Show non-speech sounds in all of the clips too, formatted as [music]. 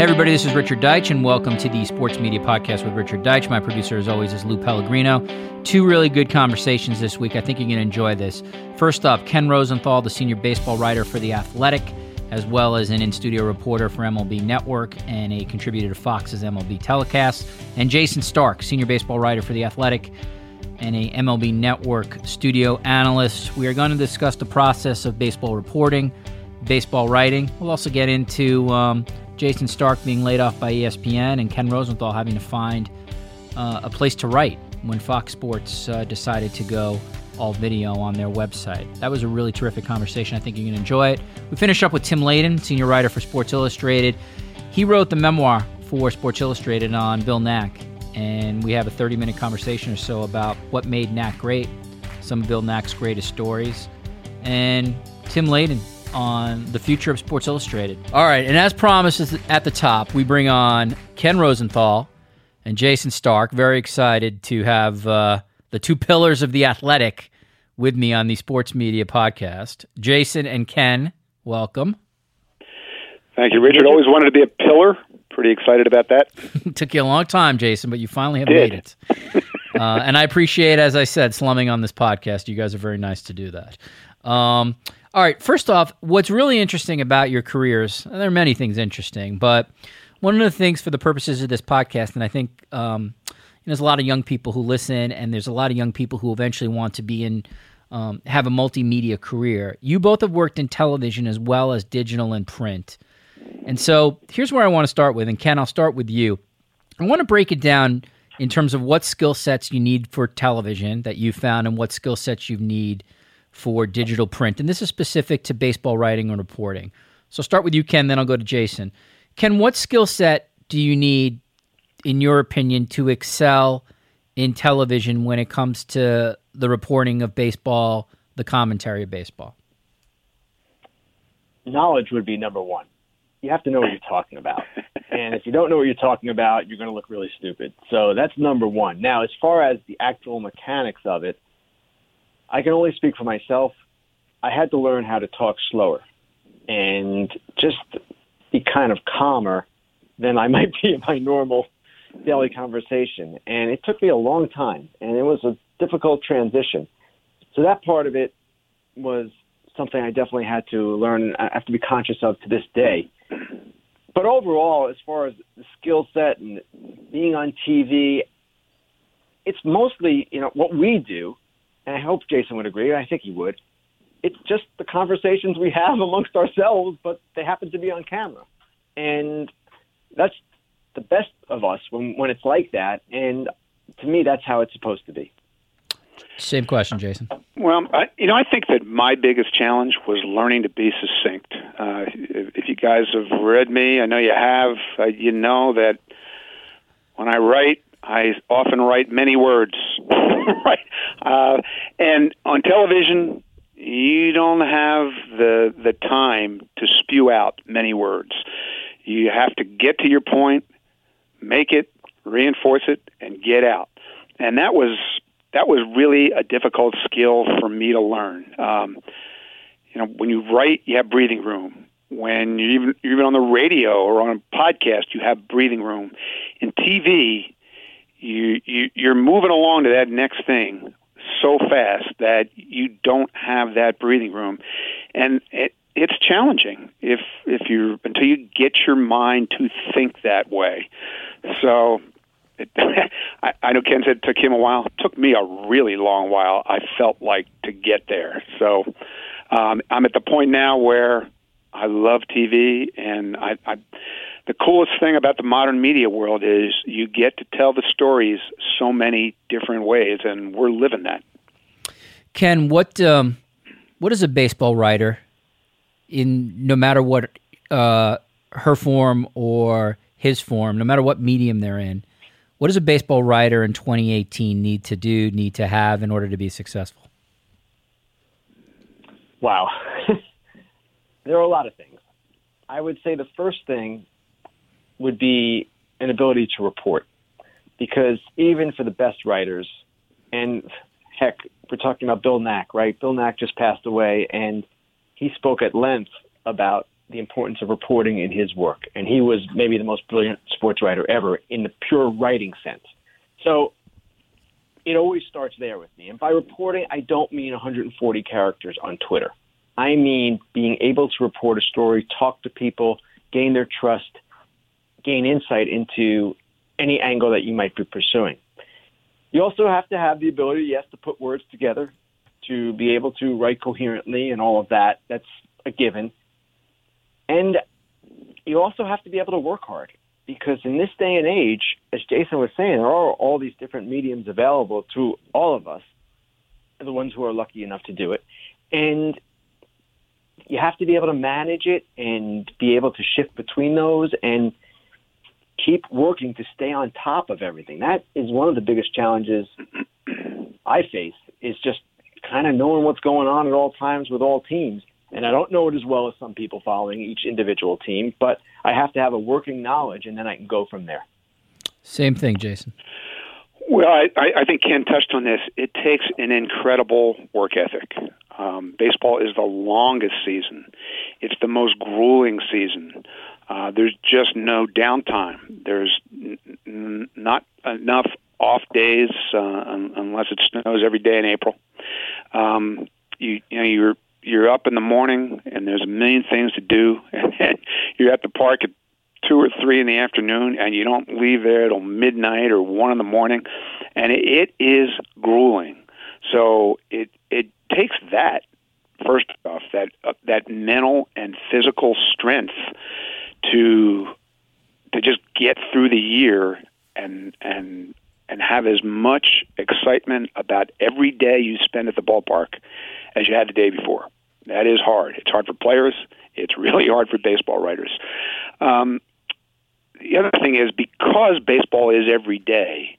Hey, everybody, this is Richard Deitsch, and welcome to the Sports Media Podcast with Richard Deitsch. My producer, as always, is Lou Pellegrino. Two really good conversations this week. I think you're going to enjoy this. First up, Ken Rosenthal, the senior baseball writer for The Athletic, as well as an in studio reporter for MLB Network and a contributor to Fox's MLB telecast, and Jayson Stark, senior baseball writer for The Athletic and a MLB Network studio analyst. We are going to discuss the process of baseball reporting, baseball writing. We'll also get into um, Jayson Stark being laid off by ESPN and Ken Rosenthal having to find uh, a place to write when Fox Sports uh, decided to go all video on their website. That was a really terrific conversation. I think you're going to enjoy it. We finish up with Tim Layden, senior writer for Sports Illustrated. He wrote the memoir for Sports Illustrated on Bill Nack, and we have a 30 minute conversation or so about what made Nack great, some of Bill Nack's greatest stories, and Tim Layden on the future of Sports Illustrated. All right, and as promised at the top, we bring on Ken Rosenthal and Jayson Stark. Very excited to have uh, the two pillars of the athletic with me on the Sports Media Podcast. Jason and Ken, welcome. Thank you, Richard. Always wanted to be a pillar. Pretty excited about that. [laughs] Took you a long time, Jason, but you finally have Did. made it. uh, and I appreciate, as I said, slumming on this podcast. You guys are very nice to do that. Um, all right. First off, what's really interesting about your careers, there are many things interesting, but one of the things for the purposes of this podcast, and I think um, there's a lot of young people who listen, and there's a lot of young people who eventually want to be in, um, have a multimedia career. You both have worked in television as well as digital and print. And so here's where I want to start with. And Ken, I'll start with you. I want to break it down in terms of what skill sets you need for television that you found and what skill sets you need for digital print. And this is specific to baseball writing and reporting. So start with you, Ken, then I'll go to Jason. Ken, what skill set do you need, in your opinion, to excel in television when it comes to the reporting of baseball, the commentary of baseball? Knowledge would be number one. You have to know what you're talking about. and if you don't know what you're talking about, you're going to look really stupid. So that's number one. Now, as far as the actual mechanics of it, I can only speak for myself. I had to learn how to talk slower and just be kind of calmer than I [laughs] might be in my normal daily conversation. And it took me a long time, and it was a difficult transition. So that part of it was something I definitely had to learn. I have to be conscious of to this day. But overall, as far as the skill set and being on TV, it's mostly you know what we do and I hope Jason would agree. I think he would. It's just the conversations we have [laughs] amongst ourselves, but they happen to be on camera, and that's the best of us when when it's like that. And to me, that's how it's supposed to be. Same question, Jason. Well, I, you know, I think that my biggest challenge was learning to be succinct. Uh, if, if you guys have read me, I know you have. Uh, you know that when I write, I often write many words, [laughs] right? Uh, and on television, you don't have the the time to spew out many words. You have to get to your point, make it, reinforce it, and get out. And that was that was really a difficult skill for me to learn. Um, you know, when you write, you have breathing room. When you even even on the radio or on a podcast, you have breathing room. In TV, you, you you're moving along to that next thing so fast that you don't have that breathing room, and it, it's challenging if if you until you get your mind to think that way. So. It, [laughs] I, I know Ken said it took him a while. It took me a really long while. I felt like to get there. So um, I'm at the point now where I love TV, and I, I the coolest thing about the modern media world is you get to tell the stories so many different ways, and we're living that. Ken, what um, what is a baseball writer in no matter what uh, her form or his form, no matter what medium they're in? What does a baseball writer in 2018 need to do, need to have in order to be successful? Wow. [laughs] there are a lot of things. I would say the first thing would be an ability to report. Because even for the best writers, and heck, we're talking about Bill Nack, right? Bill Nack just passed away, and he spoke at length about the importance of reporting in his work, and he was maybe the most brilliant sports writer ever in the pure writing sense. So it always starts there with me. And by reporting, I don't mean 140 characters on Twitter. I mean being able to report a story, talk to people, gain their trust, gain insight into any angle that you might be pursuing. You also have to have the ability, yes, to put words together, to be able to write coherently and all of that. That's a given. And you also have to be able to work hard because in this day and age, as Jason was saying, there are all these different mediums available to all of us, the ones who are lucky enough to do it. And you have to be able to manage it and be able to shift between those and keep working to stay on top of everything. That is one of the biggest challenges I face is just kind of knowing what's going on at all times with all teams and I don't know it as well as some people following each individual team, but I have to have a working knowledge, and then I can go from there. Same thing, Jason. Well, I, I think Ken touched on this. It takes an incredible work ethic. Um, baseball is the longest season. It's the most grueling season. Uh, there's just no downtime. There's n- not enough off days uh, un- unless it snows every day in April. Um, you, you know, you're you're up in the morning and there's a million things to do and [laughs] you're at the park at two or three in the afternoon and you don't leave there till midnight or one in the morning and it, it is grueling so it it takes that first off that uh, that mental and physical strength to to just get through the year and and and have as much excitement about every day you spend at the ballpark as you had the day before. That is hard. It's hard for players. It's really hard for baseball writers. Um, the other thing is because baseball is every day,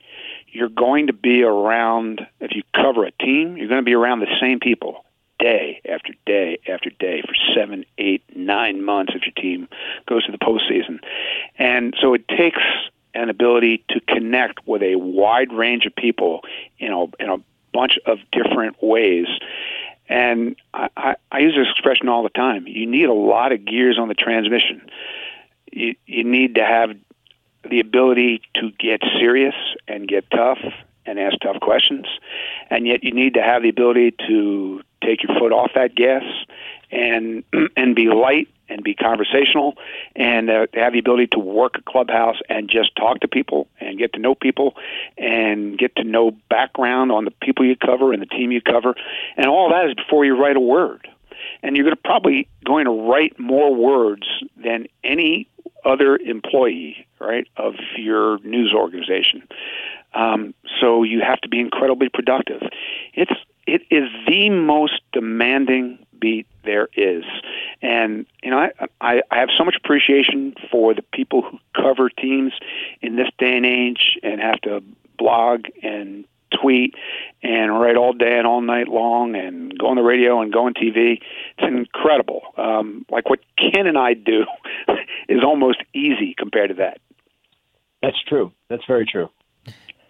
you're going to be around, if you cover a team, you're going to be around the same people day after day after day for seven, eight, nine months if your team goes to the postseason. And so it takes an ability to connect with a wide range of people in a, in a bunch of different ways. And I, I, I use this expression all the time. You need a lot of gears on the transmission. You, you need to have the ability to get serious and get tough and ask tough questions, and yet you need to have the ability to take your foot off that gas and [clears throat] and be light and be conversational and uh, have the ability to work a clubhouse and just talk to people and get to know people and get to know background on the people you cover and the team you cover. And all that is before you write a word. And you're going to probably going to write more words than any other employee right of your news organization. Um, so you have to be incredibly productive. It's it is the most demanding beat there is. And you know, I, I I have so much appreciation for the people who cover teams in this day and age and have to blog and tweet and write all day and all night long and go on the radio and go on TV. It's incredible. Um, like what Ken and I do [laughs] is almost easy compared to that. That's true. That's very true.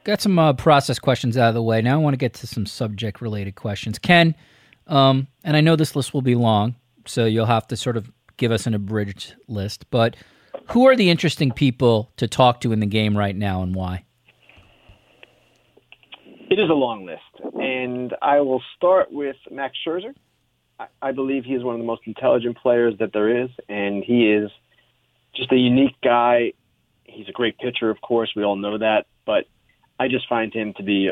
Got some uh, process questions out of the way. Now I want to get to some subject related questions. Ken, um, and I know this list will be long, so you'll have to sort of give us an abridged list. But who are the interesting people to talk to in the game right now, and why? It is a long list, and I will start with Max Scherzer. I believe he is one of the most intelligent players that there is, and he is just a unique guy. He's a great pitcher, of course. We all know that, but I just find him to be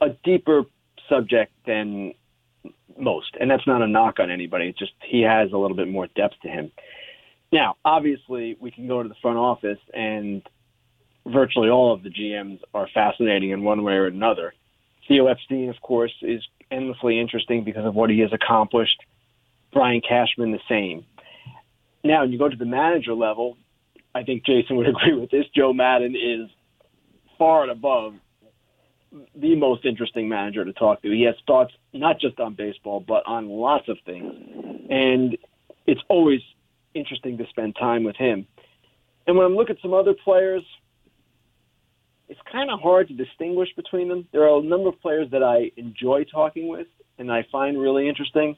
a, deeper subject than most. And that's not a knock on anybody. It's just he has a little bit more depth to him. Now, obviously, we can go to the front office, and virtually all of the GMs are fascinating in one way or another. Theo Epstein, of course, is endlessly interesting because of what he has accomplished. Brian Cashman, the same. Now, when you go to the manager level, I think Jason would [laughs] agree with this. Joe Maddon is far and above the most interesting manager to talk to. He has thoughts not just on baseball, but on lots of things. And it's always interesting to spend time with him. And when I'm looking at some other players, it's kind of hard to distinguish between them. There are a number of players that I enjoy talking with and I find really interesting.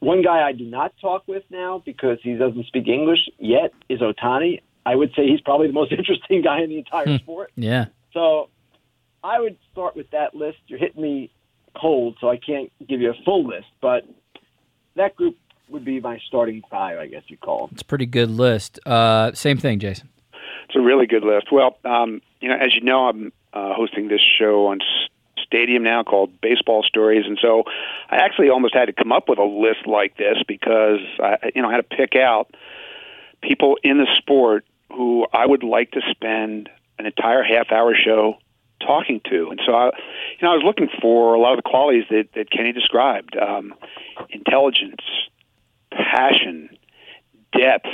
One guy I do not talk with now because he doesn't speak English yet is Ohtani. I would say he's probably the most [laughs] interesting guy in the entire Hmm. sport. Yeah. So I would start with that list. You're hitting me cold, so I can't give you a full list, but that group would be my starting five, I guess you'd call it. It's a pretty good list. Uh, same thing, Jason. It's a really good list. Well, um, you know, as you know, I'm uh, hosting this show on Stadium now called Baseball Stories, and so I actually almost had to come up with a list like this because I, you know, I had to pick out people in the sport who I would like to spend an entire half-hour show talking to, and so I, you know, I was looking for a lot of the qualities that that Kenny described: um, intelligence, passion, depth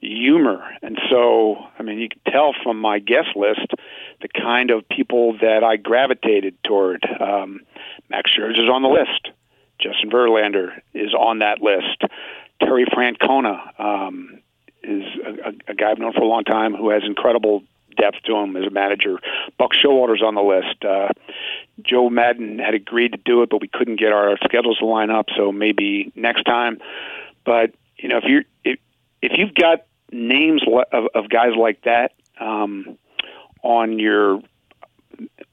humor. And so, I mean, you can tell from my guest list the kind of people that I gravitated toward. Um, Max is on the list. Justin Verlander is on that list. Terry Francona um, is a, a, a guy I've known for a long time who has incredible depth to him as a manager. Buck Showalter's on the list. Uh, Joe Maddon had agreed to do it, but we couldn't get our schedules to line up, so maybe next time. But you know, if you if if you've got names of, of guys like that um, on your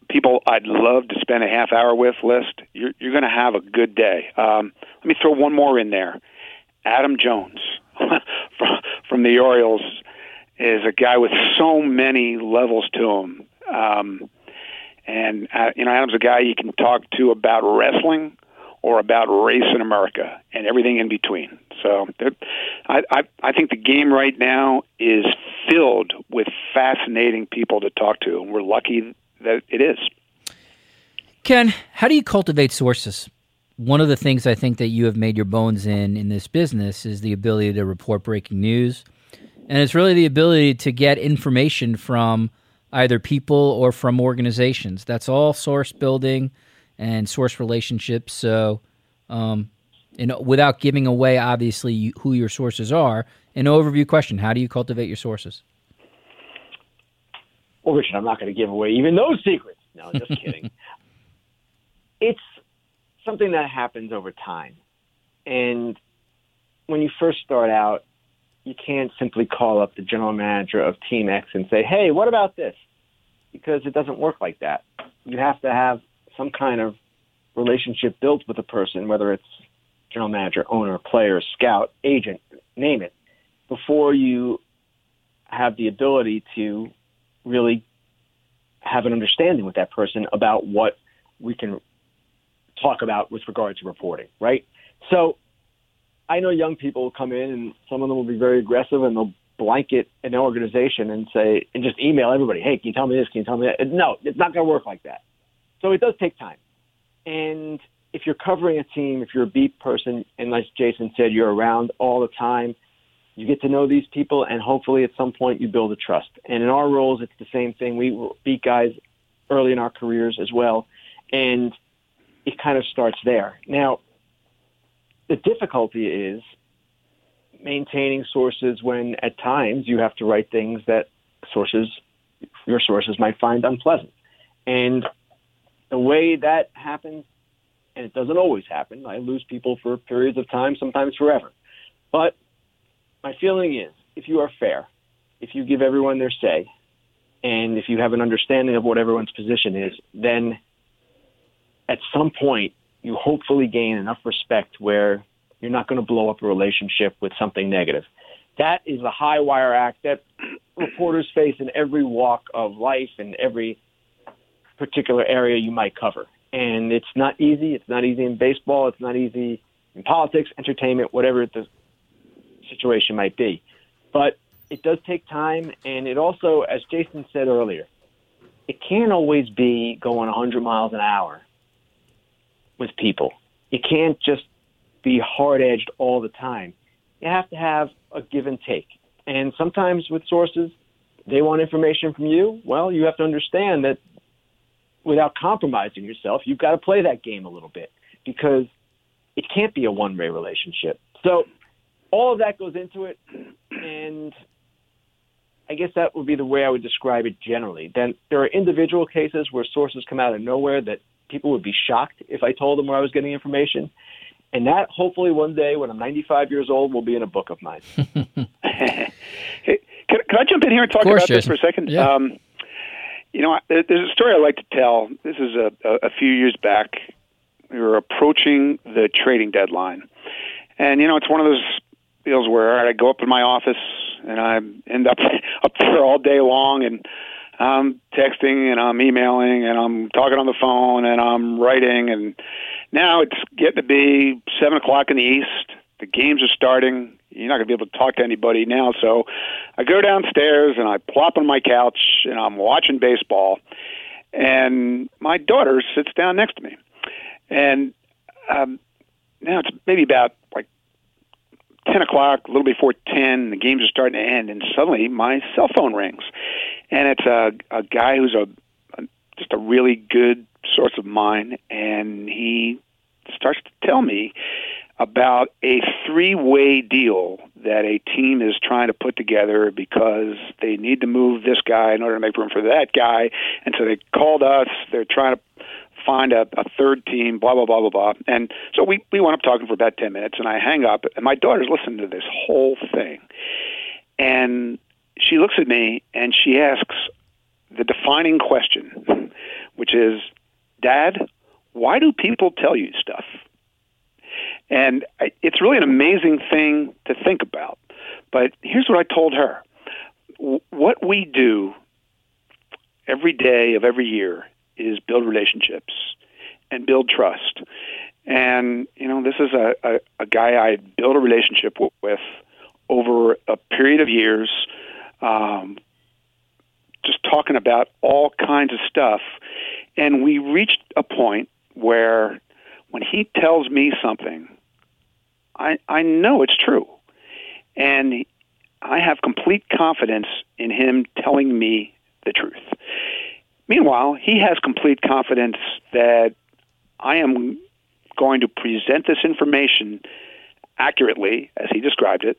people I'd love to spend a half hour with list, you're, you're going to have a good day. Um, let me throw one more in there. Adam Jones [laughs] from, from the Orioles is a guy with so many levels to him. Um, and, uh, you know, Adam's a guy you can talk to about wrestling or about race in America and everything in between. So I, I, I think the game right now is filled with fascinating people to talk to, and we're lucky that it is. Ken, how do you cultivate sources? One of the things I think that you have made your bones in in this business is the ability to report breaking news. And it's really the ability to get information from either people or from organizations. That's all source building and source relationships. So, um, and without giving away, obviously, you, who your sources are, an overview question How do you cultivate your sources? Well, Richard, I'm not going to give away even those secrets. No, just kidding. [laughs] It's something that happens over time. And when you first start out, you can't simply call up the general manager of Team X and say, hey, what about this? Because it doesn't work like that. You have to have some kind of relationship built with a person, whether it's general manager, owner, player, scout, agent, name it, before you have the ability to really have an understanding with that person about what we can talk about with regard to reporting, right? So I know young people will come in and some of them will be very aggressive and they'll blanket an organization and say, and just email everybody, hey, can you tell me this? Can you tell me that? No, it's not going to work like that. So it does take time. And if you're covering a team, if you're a beat person, and like Jason said, you're around all the time, you get to know these people, and hopefully at some point you build a trust. And in our roles, it's the same thing. We beat guys early in our careers as well, and it kind of starts there. Now, the difficulty is maintaining sources when at times you have to write things that sources, your sources might find unpleasant. And the way that happens, and it doesn't always happen, I lose people for periods of time, sometimes forever. But my feeling is if you are fair, if you give everyone their say, and if you have an understanding of what everyone's position is, then at some point you hopefully gain enough respect where you're not going to blow up a relationship with something negative. That is a high wire act that [clears throat] reporters face in every walk of life and every particular area you might cover. And it's not easy. It's not easy in baseball. It's not easy in politics, entertainment, whatever the situation might be. But it does take time. And it also, as Jason said earlier, it can't always be going 100 miles an hour with people. You can't just be hard edged all the time. You have to have a give and take. And sometimes with sources, they want information from you. Well, you have to understand that without compromising yourself, you've got to play that game a little bit because it can't be a one way relationship. So all of that goes into it. And I guess that would be the way I would describe it generally. Then there are individual cases where sources come out of nowhere that people would be shocked if I told them where I was getting information. And that hopefully one day when I'm 95 years old will be in a book of mine. [laughs] hey, can, can, I jump in here and talk course, about this for a second? Yeah. Um, you know, there's a story I like to tell. This is a, a, a few years back. We were approaching the trading deadline. And, you know, it's one of those deals where I go up in my office and I end up [laughs] up there all day long and I'm texting and I'm emailing and I'm talking on the phone and I'm writing and now it's getting to be seven o'clock in the east. The games are starting. You're not going to be able to talk to anybody now. So I go downstairs and I plop on my couch and I'm watching baseball. And my daughter sits down next to me. And um, now it's maybe about like 10 o'clock, a little before 10, the games are starting to end, and suddenly my cell phone rings. And it's a, a guy who's a, a just a really good source of mine, and he starts to tell me about a three way deal that a team is trying to put together because they need to move this guy in order to make room for that guy. And so they called us. They're trying to find a, a third team, blah, blah, blah, blah, blah. And so we, we went up talking for about 10 minutes, and I hang up, and my daughter's listening to this whole thing. And she looks at me and she asks the defining question, which is, Dad, why do people tell you stuff? And it's really an amazing thing to think about. But here's what I told her what we do every day of every year is build relationships and build trust. And, you know, this is a, a, a guy I built a relationship with over a period of years, um, just talking about all kinds of stuff. And we reached a point where when he tells me something, I, I know it's true. And I have complete confidence in him telling me the truth. Meanwhile, he has complete confidence that I am going to present this information accurately, as he described it.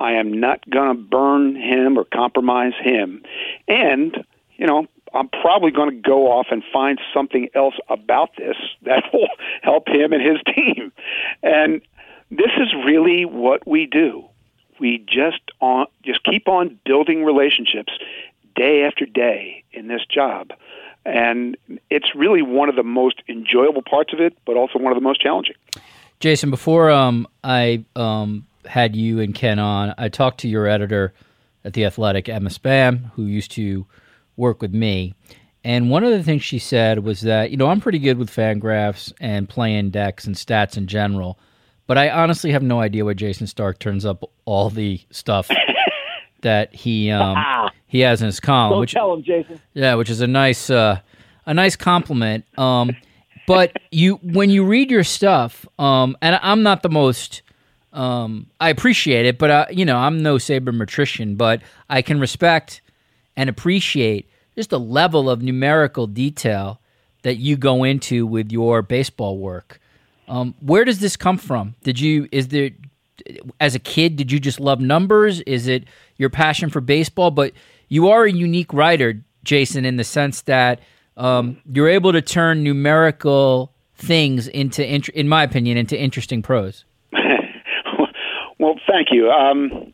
I am not going to burn him or compromise him. And, you know, I'm probably going to go off and find something else about this [laughs] that will help him and his team. And this is really what we do. We just on just keep on building relationships day after day in this job. And it's really one of the most enjoyable parts of it, but also one of the most challenging. Jason, before um, I um, had you and Ken on, I talked to your editor at The Athletic, Emma Span, who used to work with me. And one of the things she said was that, you know, I'm pretty good with Fangraphs and play index and stats in general, but I honestly have no idea why Jayson Stark turns up all the stuff [laughs] that he um, he has in his column. Don't which, tell him, Jason. Yeah, which is a nice uh, a nice compliment. Um, but you when you read your stuff, um, and I'm not the most. Um, I appreciate it, but uh, you know I'm no sabermetrician, but I can respect and appreciate just the level of numerical detail that you go into with your baseball work. Um, where does this come from? Did you is there as a kid did you just love numbers? Is it your passion for baseball? But you are a unique writer, Jason, in the sense that um, you're able to turn numerical things into, in my opinion, into interesting prose. [laughs] well, thank you. Um,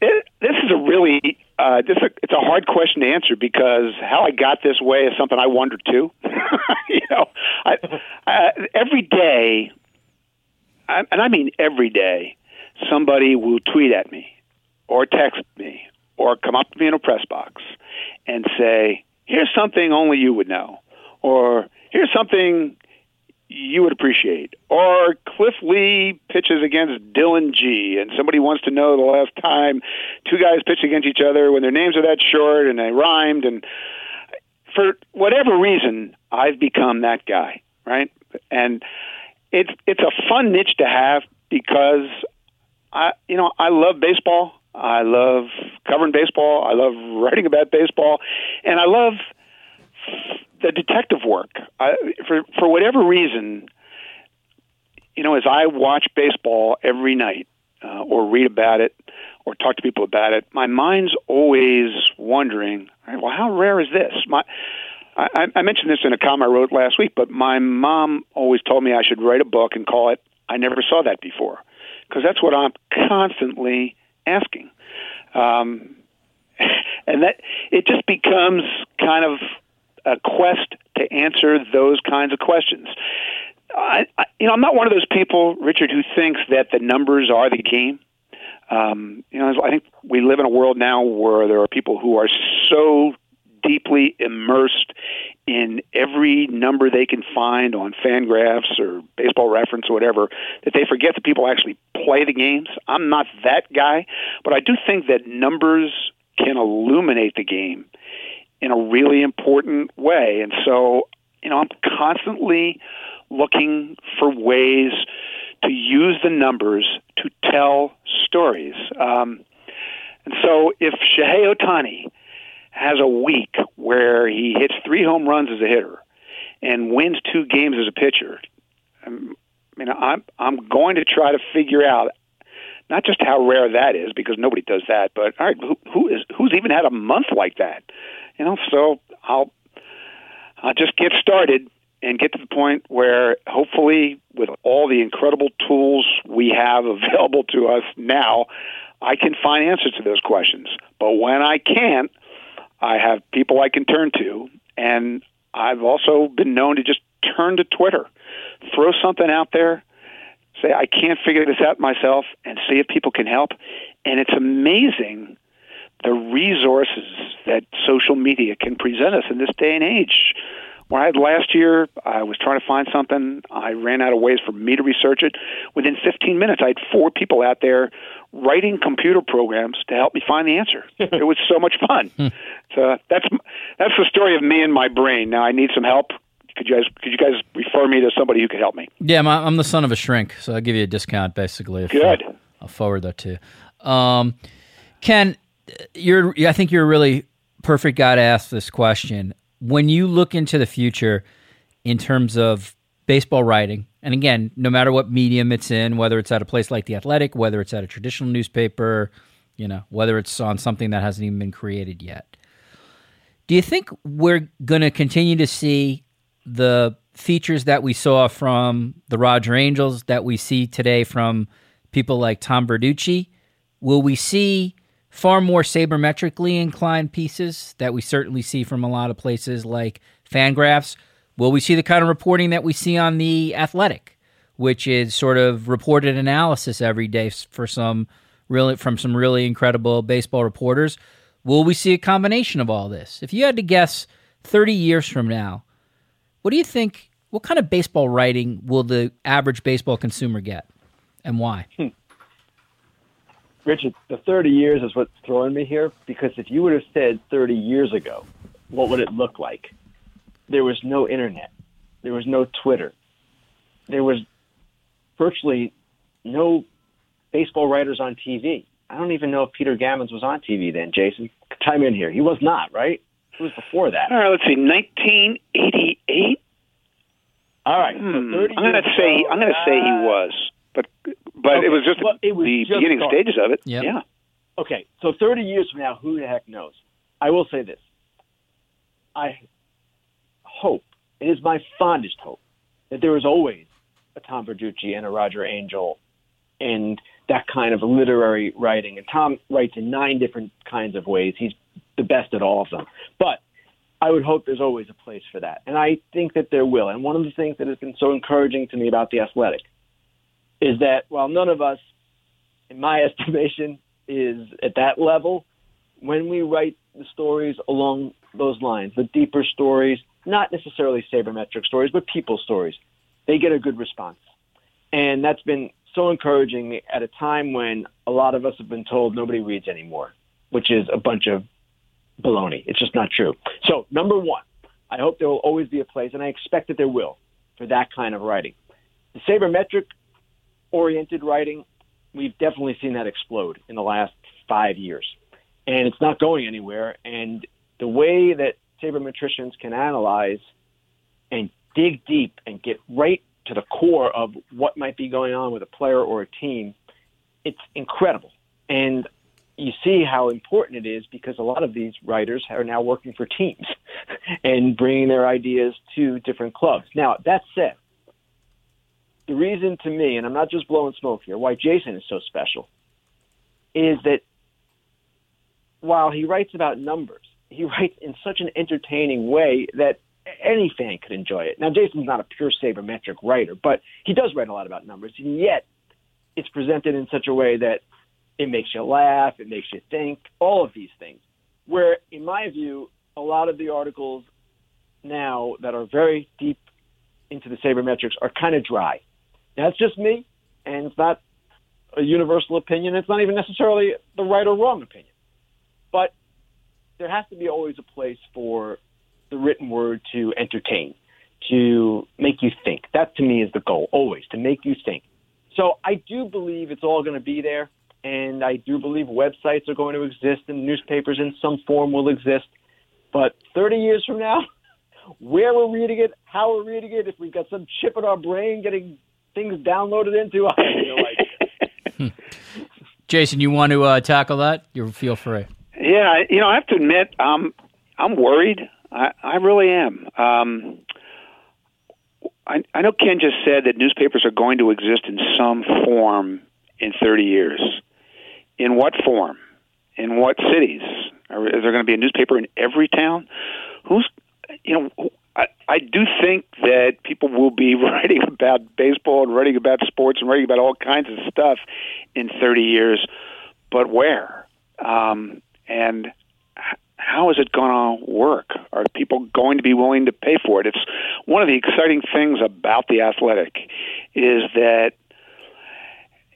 it, this is a really uh, this a, it's a hard question to answer because how I got this way is something I wonder too. [laughs] you know, I, I, every day, I, and I mean every day, somebody will tweet at me, or text me, or come up to me in a press box, and say, "Here's something only you would know," or "Here's something you would appreciate. Or Cliff Lee pitches against Dylan G, and somebody wants to know the last time two guys pitched against each other when their names are that short and they rhymed. And for whatever reason, I've become that guy, right? And it's it's a fun niche to have because I you know I love baseball. I love covering baseball. I love writing about baseball, and I love the detective work. I, for for whatever reason, you know, as I watch baseball every night uh, or read about it or talk to people about it, my mind's always wondering, right, well, how rare is this? My I, I mentioned this in a column I wrote last week, but my mom always told me I should write a book and call it "I Never Saw That Before," because that's what I'm constantly asking. Um, [laughs] and that it just becomes kind of a quest to answer those kinds of questions. I, I, you know, I'm not one of those people, Richard, who thinks that the numbers are the game. Um, you know, I think we live in a world now where there are people who are so deeply immersed in every number they can find on Fangraphs or Baseball Reference or whatever that they forget that people actually play the games. I'm not that guy, but I do think that numbers can illuminate the game in a really important way. And so, you know, I'm constantly looking for ways to use the numbers to tell stories. Um, and so, if Shohei Ohtani has a week where he hits three home runs as a hitter and wins two games as a pitcher, um, I mean, I'm I'm going to try to figure out not just how rare that is because nobody does that, but all right, who, who is who's even had a month like that? You know, so I'll I'll just get started and get to the point where hopefully with all the incredible tools we have [laughs] available to us now, I can find answers to those questions. But when I can't, I have people I can turn to and I've also been known to just turn to Twitter, throw something out there, say I can't figure this out myself and see if people can help. And it's amazing the resources that social media can present us in this day and age. When I had last year, I was trying to find something. I ran out of ways for me to research it. Within 15 minutes, I had four people out there writing computer programs to help me find the answer. [laughs] it was so much fun. Hmm. so that's that's the story of me and my brain. Now I need some help. Could you guys could you guys refer me to somebody who could help me? Yeah, I'm the son of a shrink, so I'll give you a discount basically. If, Good. Uh, I'll forward that to you. Um, Ken, you're I think you're a really perfect guy to ask this question. When you look into the future in terms of baseball writing, and again, no matter what medium it's in, whether it's at a place like the Athletic, whether it's at a traditional newspaper, you know, whether it's on something that hasn't even been created yet. Do you think we're going to continue to see the features that we saw from the Roger Angells that we see today from people like Tom Verducci? Will we see far more sabermetrically inclined pieces that we certainly see from a lot of places like Fangraphs. Will we see the kind of reporting that we see on the Athletic, which is sort of reported analysis every day for some really from some really incredible baseball reporters? Will we see a combination of all this? If you had to guess 30 years from now, what do you think what kind of baseball writing will the average baseball consumer get and why? Hmm. Richard, the 30 years is what's throwing me here because if you would have said 30 years ago, what would it look like? There was no internet, there was no Twitter, there was virtually no baseball writers on TV. I don't even know if Peter Gammons was on TV then, Jason. Time in here. He was not, right? It was before that. All right, let's see, 1988. All right, hmm. so I'm going to say I'm going to say he was, but but okay. it was just well, it was the just beginning started. stages of it. Yep. Yeah. Okay, so 30 years from now, who the heck knows? I will say this. I hope, it is my fondest hope, that there is always a Tom Verducci and a Roger Angell and that kind of literary writing. And Tom writes in nine different kinds of ways. He's the best at all of them. But I would hope there's always a place for that. And I think that there will. And one of the things that has been so encouraging to me about The Athletic is that while none of us, in my [laughs] estimation, is at that level, when we write the stories along those lines, the deeper stories, not necessarily sabermetric stories, but people stories, they get a good response. And that's been so encouraging at a time when a lot of us have been told nobody reads anymore, which is a bunch of baloney. It's just not true. So, number one, I hope there will always be a place, and I expect that there will, for that kind of writing. The sabermetric oriented writing, we've definitely seen that explode in the last five years. And it's not going anywhere. And the way that sabermetricians can analyze and dig deep and get right to the core of what might be going on with a player or a team, it's incredible. And you see how important it is because a lot of these writers are now working for teams. [laughs] and bringing their ideas to different clubs. Now, that said, the reason to me, and I'm not just blowing smoke here, why Jason is so special is that while he writes about numbers, he [laughs] writes in such an entertaining way that any fan could enjoy it. Now, Jason's not a pure sabermetric writer, but he does write a lot about numbers, and yet it's presented in such a way that it makes you laugh, it makes you think, all of these things. Where, in my view, a lot of the articles now that are very deep into the sabermetrics are kind of dry. It's just me, and it's not a universal opinion. It's not even necessarily the right or wrong opinion. But there has to be always a place for the written word to entertain, to make you think. That to me is the goal, always, to make you think. So I do believe it's all going to be there, and I do believe websites are going to exist and newspapers in some form will exist. But 30 years from now, [laughs] where we're reading it, how we're reading it, if we've got some chip in our brain getting things downloaded into, I have no [laughs] idea. Jason, you want to uh, tackle that? You feel free. Yeah, you know, I have to admit, um, I'm worried. I, I really am. Um, I, I know Ken just said that newspapers are going to exist in some form in 30 years. In what form? In what cities? Are, is there going to be a newspaper in every town? Who's, you know, I, I do think that people will be [laughs] writing about baseball and writing about sports and writing about all kinds of stuff in 30 years, but where? Um, and how is it going to work? Are people going to be willing to pay for it? It's one of the exciting things about the athletic is that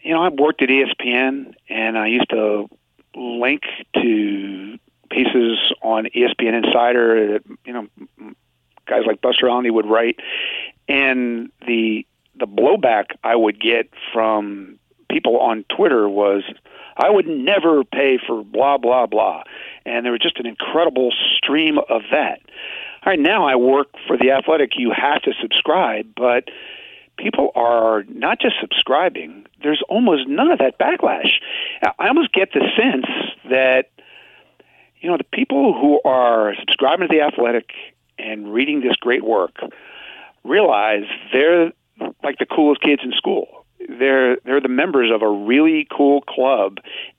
you know I've worked at ESPN and I used to link to pieces on ESPN Insider that you know guys like Buster Olney would write, and the the blowback I would get from people on Twitter was I would never pay for blah blah blah, and there was just an incredible stream of that. All right, now I work for the Athletic. You have to subscribe, but people are not just subscribing. There's almost none of that backlash. I almost get the sense that you know the people who are subscribing to the Athletic and reading this great work realize they're like the coolest kids in school. They're they're the members of a really cool club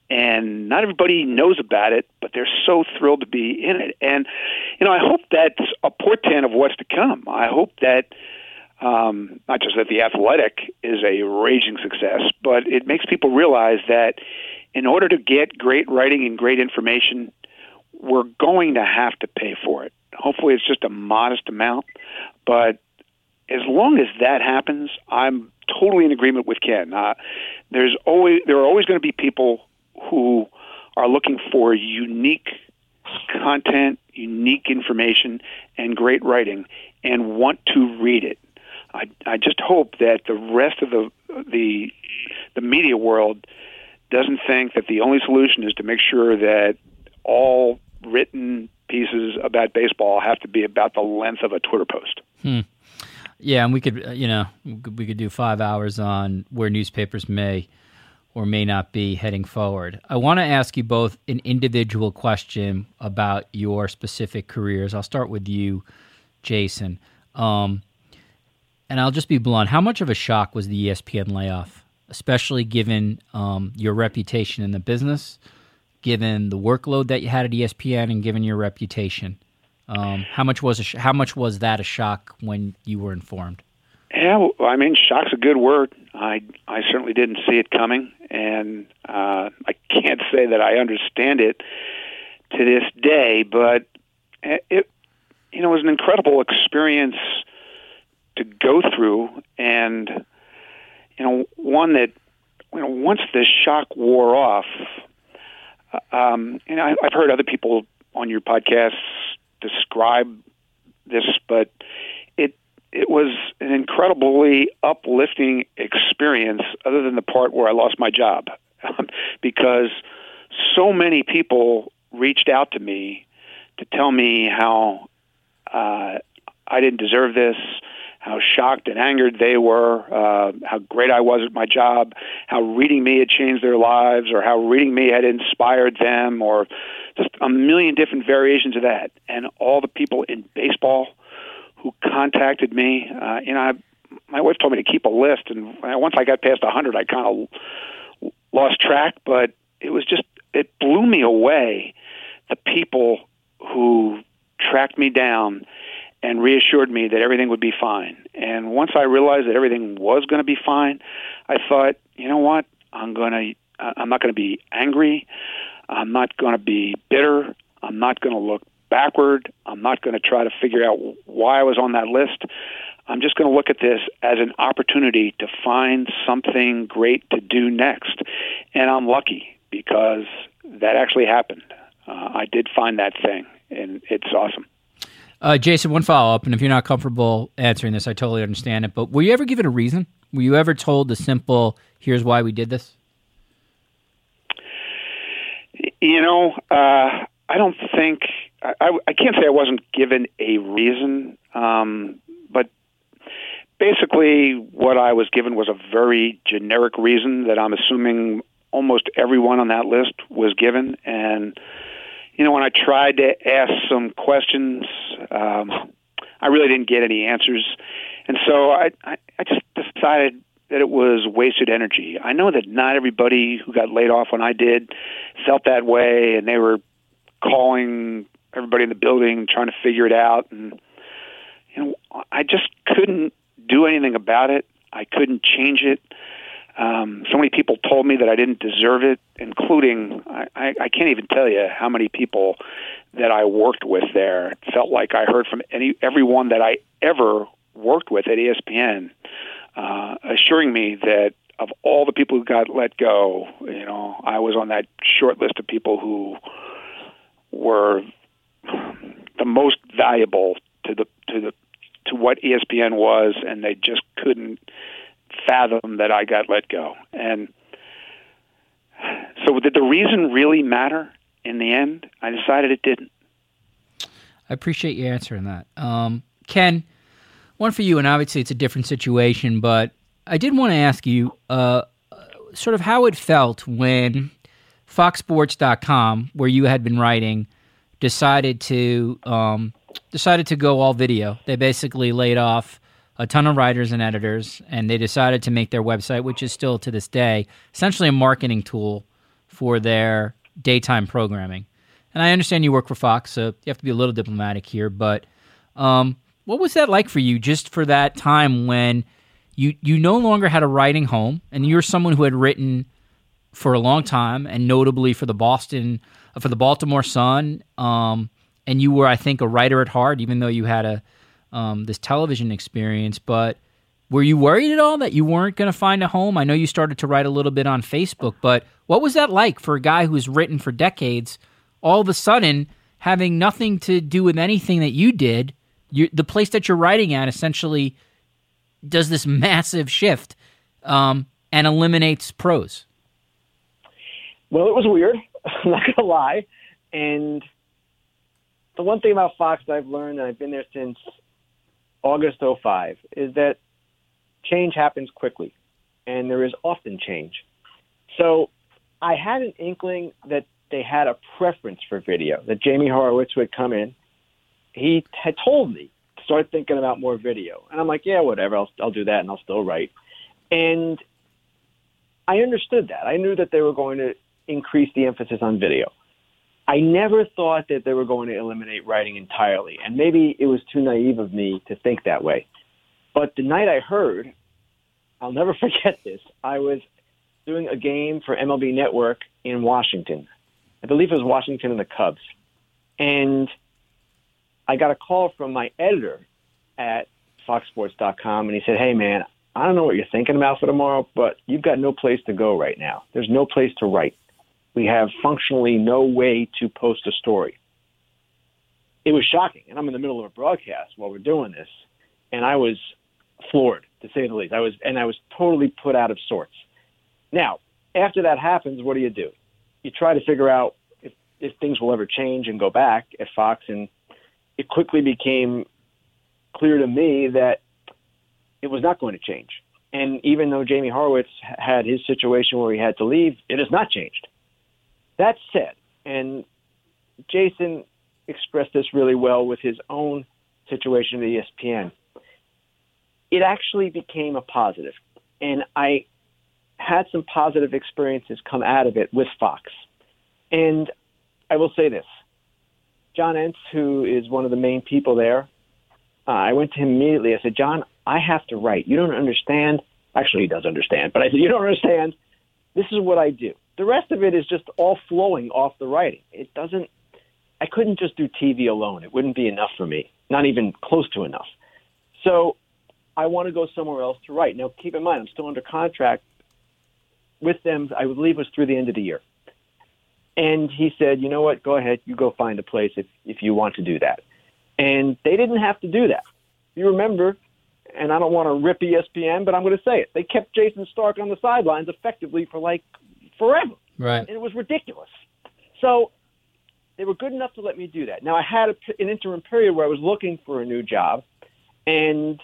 and not everybody knows about it but they're so thrilled to be in it. And you know i hope that's a portent of what's to come. I hope that um, not just that the athletic is a raging success but it makes people realize that in order to get great writing and great information we're going to have to pay for it hopefully it's just a modest amount but as long as that happens i'm totally in agreement with Ken. Uh, there's always there are always going to be people who are looking for unique content, unique information, and great writing, and want to read it. I, I just hope that the rest of the the the media world doesn't think that the only solution is to make sure that all written pieces about baseball have to be about the length of a Twitter post. Hmm. Yeah, and we could, uh, you know, we could do five hours on where newspapers may or may not be heading forward. I want to ask you both an individual question about your specific careers. I'll start with you, Jason. Um, and I'll just be blunt. How much of a shock was the ESPN layoff, especially given um, your reputation in the business, given the workload that you had at ESPN, and given your reputation? Um, how much was sh- how much was that a shock when you were informed? Yeah, well, I mean, shock's a good word. I I certainly didn't see it coming, and uh, I can't say that I understand it to this day. But it, you know, was an incredible experience to go through, and you know, one that you know, once the shock wore off, um, and I, I've heard other people on your podcasts describe this, but it it was an incredibly uplifting experience. Other than the part where I lost my job, [laughs] because so many people reached out to me to tell me how uh, I didn't deserve this, how shocked and angered they were, uh, how great I was at my job, how reading me had changed their lives, or how reading me had inspired them, or just a million different variations of that, and all the people in baseball who contacted me. Uh, you know, I, my wife told me to keep a list, and once I got past a hundred, I kind of lost track. But it was just it blew me away the people who tracked me down and reassured me that everything would be fine. And once I realized that everything was going to be fine, I thought, you know what? I'm going to I'm not going to be angry. I'm not going to be bitter. I'm not going to look backward. I'm not going to try to figure out why I was on that list. I'm just going to look at this as an opportunity to find something great to do next. And I'm lucky because that actually happened. Uh, I did find that thing, and it's awesome. Uh, Jason, one follow up, and if you're not comfortable answering this, I totally understand it. But were you ever given a reason? Were you ever told the simple, "Here's why we did this"? You know, uh, I don't think I, I can't say I wasn't given a reason, um, but basically, what I was given was a very generic reason that I'm assuming almost everyone on that list was given. And you know, when I tried to ask some questions, um, I really didn't get any answers, and so I, I, I just decided that it was wasted energy. I know that not everybody who got laid off when I did felt that way, and they were calling everybody in the building trying to figure it out. And you know, I just couldn't do anything about it. I couldn't change it. Um, so many people told me that I didn't deserve it, including I, I, I can't even tell you how many people that I worked with there. It felt like I heard from any everyone that I ever worked with at ESPN uh, assuring me that of all the people who got let go, you know, I was on that short list of people who were the most valuable to the to the to what ESPN was, and they just couldn't fathom that I got let go. And so, did the reason really matter in the end? I decided it didn't. I appreciate you answering that, um, Ken one for you, and obviously it's a different situation, but I did want to ask you uh, sort of how it felt when FoxSports.com, where you had been writing, decided to um, decided to go all video. They basically laid off a ton of writers and editors, and they decided to make their website, which is still to this day essentially a marketing tool for their daytime programming. And I understand you work for Fox, so you have to be a little diplomatic here, but um, what was that like for you just for that time when you you no longer had a writing home and you're someone who had written for a long time and notably for the Boston for the Baltimore Sun um, and you were I think a writer at heart even though you had a um, this television experience but were you worried at all that you weren't going to find a home? I know you started to write a little bit on Facebook, but what was that like for a guy who's written for decades all of a sudden having nothing to do with anything that you did you, the place that you're writing at essentially does this [laughs] massive shift um, and eliminates prose. Well, it was weird. [laughs] I'm not gonna lie, and the one thing about Fox that I've learned, and I've been there since August 05, is that change happens quickly, and there is often change. So I had an inkling that they had a preference for video, that Jamie Horowitz would come in he had told me to start thinking about more video, and I'm like, yeah, whatever, I'll I'll do that, and I'll still write. And I understood that. I knew that they were going to increase the emphasis on video. I never thought that they were going to eliminate writing entirely, and maybe it was too naive of me to think that way. But the night I heard, I'll never [laughs] forget this. I was doing a game for MLB Network in Washington. I believe it was Washington and the Cubs. And I got a call from my editor at foxsports.com and he said, Hey man, I don't know what you're thinking about for tomorrow, but you've got no place to go right now. There's no place to write. We have functionally no way to post a story. It was shocking. And I'm in the middle of a broadcast while we're doing this. And I was floored, to say the least. I was, and I was totally put out of sorts. Now, after that happens, what do you do? You try to figure out if, if things will ever change and go back at Fox and it quickly became clear to me that it was not going to change. And even though Jamie Horowitz had his situation where he had to leave, it has not changed. That said, and Jason expressed this really well with his own situation at ESPN. It actually became a positive, and I had some positive experiences come out of it with Fox. And I will say this John Entz, who is one of the main people there, uh, I went to him immediately. I said, John, I have to write. You don't understand. Actually, he does understand, but I said, You don't understand. This is what I do. The rest of it is just all flowing off the writing. It doesn't, I couldn't just do TV alone. It wouldn't be enough for me, not even close to enough. So I want to go somewhere else to write. Now, keep in mind, I'm still under contract with them. I believe was through the end of the year. And he said, you know what, go ahead, you go find a place if, if you want to do that. And they didn't have to do that. You remember, and I don't want to rip ESPN, but I'm going to say it. They kept Jayson Stark on the sidelines effectively for like forever. Right. And it was ridiculous. So they were good enough to let me do that. Now, I had a, an interim period where I was looking for a new job, and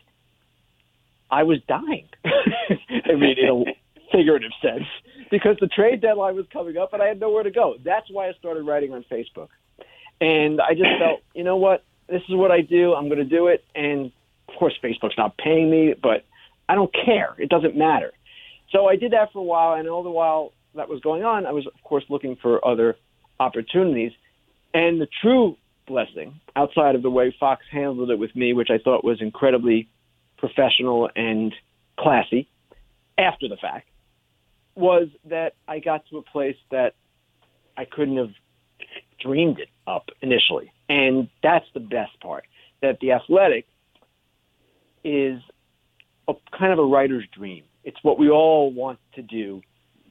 I was dying. [laughs] I mean, in a [laughs] figurative sense, because the trade deadline was coming up and I had nowhere to go. That's why I started writing on Facebook. And I just felt, [coughs] you know what? This is what I do. I'm going to do it. And of course, Facebook's not paying me, but I don't care. It doesn't matter. So I did that for a while. And all the while that was going on, I was, of course, looking for other opportunities. And the true blessing, outside of the way Fox handled it with me, which I thought was incredibly professional and classy after the fact, was that I got to a place that I couldn't have dreamed it up initially. And that's the best part. That the athletic is a kind of a writer's dream. It's what we all want to do.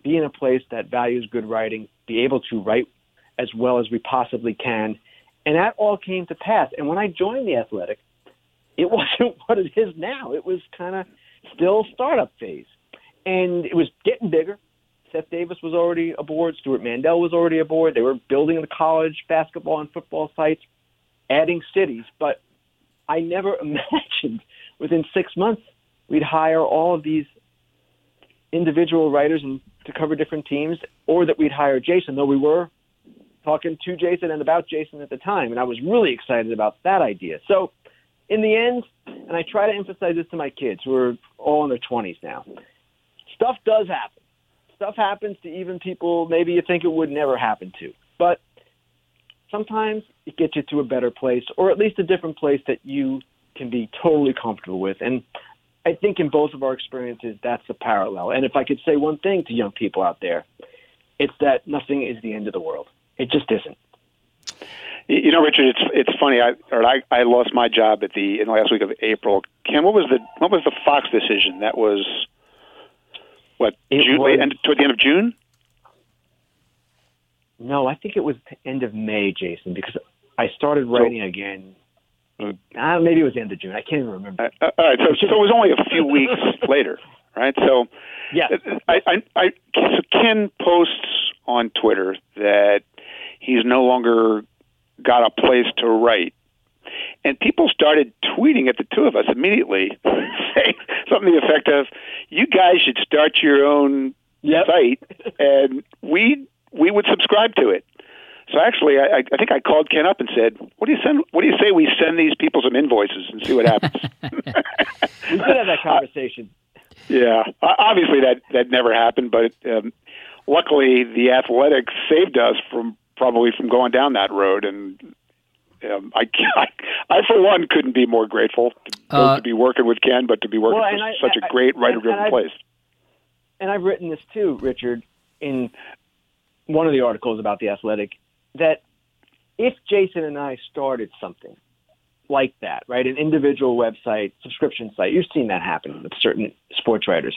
Be in a place that values good writing, be able to write as well as we possibly can. And that all came to pass. And when I joined the athletic, it [laughs] wasn't what it is now. It was kind of still startup phase and it was getting bigger. Seth Davis was already aboard. Stewart Mandel was already aboard. They were building the college basketball and football sites, adding cities. But I never [laughs] imagined within six months we'd hire all of these individual writers and to cover different teams, or that we'd hire Jason. Though we were talking to Jason and about Jason at the time, and I was really excited about that idea. So, in the end, and I try to emphasize this to my kids who are all in their 20s now stuff does happen. Stuff happens to even people maybe you think it would never happen to. But sometimes it gets you to a better place, or at least a different place that you can be totally comfortable with. And I think in both of our experiences, that's the parallel. And if I could say one thing to young people out there, it's that nothing is the end of the world. It just isn't. You know, Richard, it's it's funny. I or I, I lost my job at the in the last week of April. Ken, what was the what was the Fox decision? That was what it June, was, end, toward the end of June? No, I think it was the end of May, Jason, because I started writing so, again. Uh, maybe it was the end of June. I can't even remember. Uh, all right, so, so it was only a few weeks [laughs] later, right? So, yeah, I, I, I, so Ken posts on Twitter that he's no longer got a place to write and people started tweeting at the two of us immediately, [laughs] saying something to the effect of, "You guys should start your own yep. site, and we we would subscribe to it." So actually, I, I think I called Ken up and said, "What do you send? What do you say we send these people some invoices and see what happens?" [laughs] we did have that [laughs] conversation. Uh, yeah, obviously that that never happened, but um, luckily the athletics saved us from probably from going down that road, and um, I, [laughs] I, I, for one, couldn't be more grateful to, uh, to be working with Ken, but to be working well, for such I, a great writer-driven place. And I've written this too, Richard, in one of the articles about the Athletic, that if Jason and I started something like that, right, an individual website, subscription site, you've seen that happen with certain sports writers.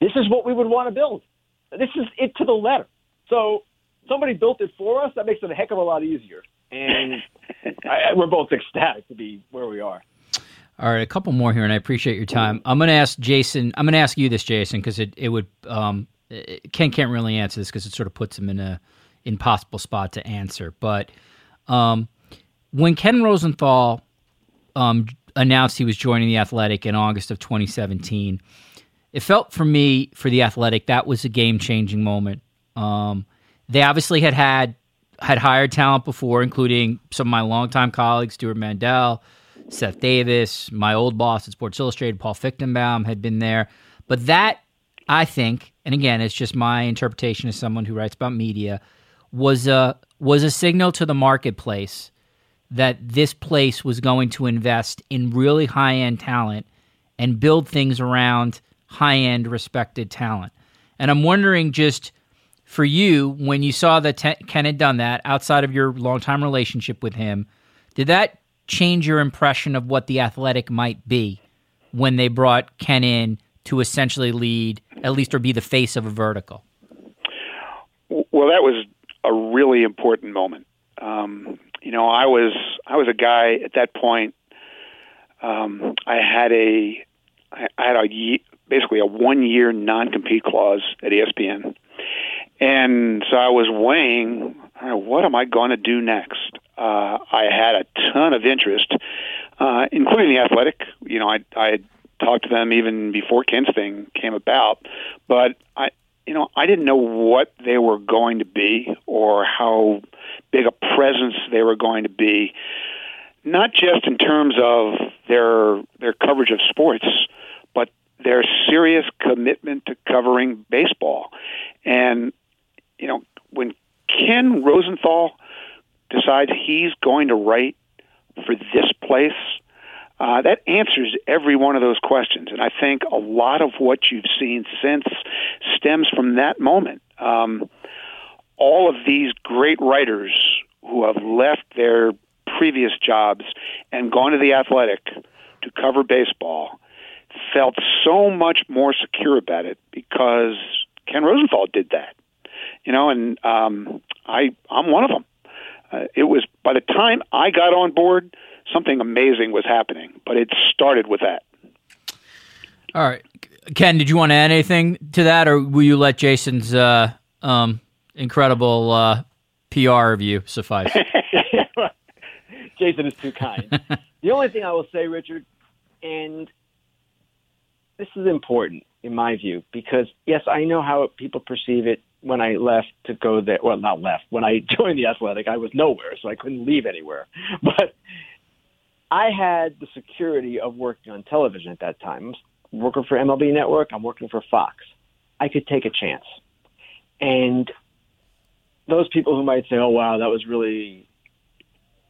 This is what we would want to build. This is it to the letter. So somebody built it for us. That makes it a heck of a lot easier and [laughs] I, we're both ecstatic to be where we are. All right, a couple more here, and I appreciate your time. I'm going to ask Jason. I'm going to ask you this, Jason, because it it would um, Ken can't really answer this because it sort of puts him in a impossible spot to answer. But um, when Ken Rosenthal um, announced he was joining the Athletic in August of 2017, it felt for me for the Athletic that was a game changing moment. Um, they obviously had had had hired talent before, including some of my longtime colleagues, Stewart Mandel, Seth Davis, my old boss at Sports Illustrated, Paul Fichtenbaum, had been there. But that, I think, and again, it's just my interpretation as someone who writes about media, was a was a signal to the marketplace that this place was going to invest in really high end talent and build things around high end respected talent. And I'm wondering just for you, when you saw that Ken had done that outside of your longtime relationship with him, did that change your impression of what the athletic might be when they brought Ken in to essentially lead, at least, or be the face of a vertical? Well, that was a really important moment. Um, you know, I was I was a guy at that point. Um, I had a I had a basically a one year non compete clause at ESPN, and so I was weighing what am I going to do next. Uh, I had a ton of interest, uh, including the athletic. You know, I I had talked to them even before Ken's thing came about, but I you know, I didn't know what they were going to be or how big a presence they were going to be, not just in terms of their their coverage of sports, but their serious commitment to covering baseball. And you know, when Ken Rosenthal decides he's going to write for this place, uh, that answers every one of those questions. And I think a lot of what you've seen since stems from that moment. Um, all of these great writers who have left their previous jobs and gone to the athletic to cover baseball felt so much more secure about it because Ken Rosenthal did that. You know, and um, I I'm one of them. Uh, it was by the time I got on board, something amazing was happening. But it started with that. All right, Ken, did you want to add anything to that, or will you let Jason's uh, um, incredible uh, PR review suffice? [laughs] Jason is too kind. the only thing I will say, Richard, and this is important in my view because yes, I know how people perceive it. When I left to go there, well, not left. When I [laughs] joined the Athletic, I was nowhere, so I couldn't leave anywhere. [laughs] But I had the security of working on television at that time. I'm working for MLB Network, I'm working for Fox. I could take a chance. And those people who might say, oh, wow, that was really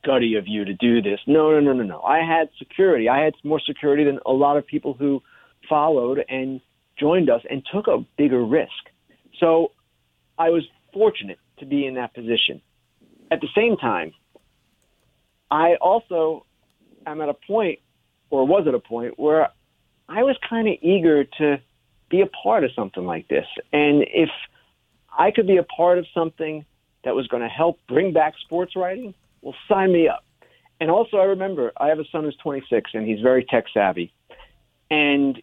gutty of you to do this. No, no, no, no, no. I had security. I had more security than a lot of people who followed and joined us and took a bigger risk. So I was fortunate to be in that position. At the same time, I also I'm at a point, or was at a point, where I was kind of eager to be a part of something like this. And if I could be a part of something that was going to help bring back sports writing, well, sign me up. And also, I remember I have a son who's 26 and he's very tech savvy. And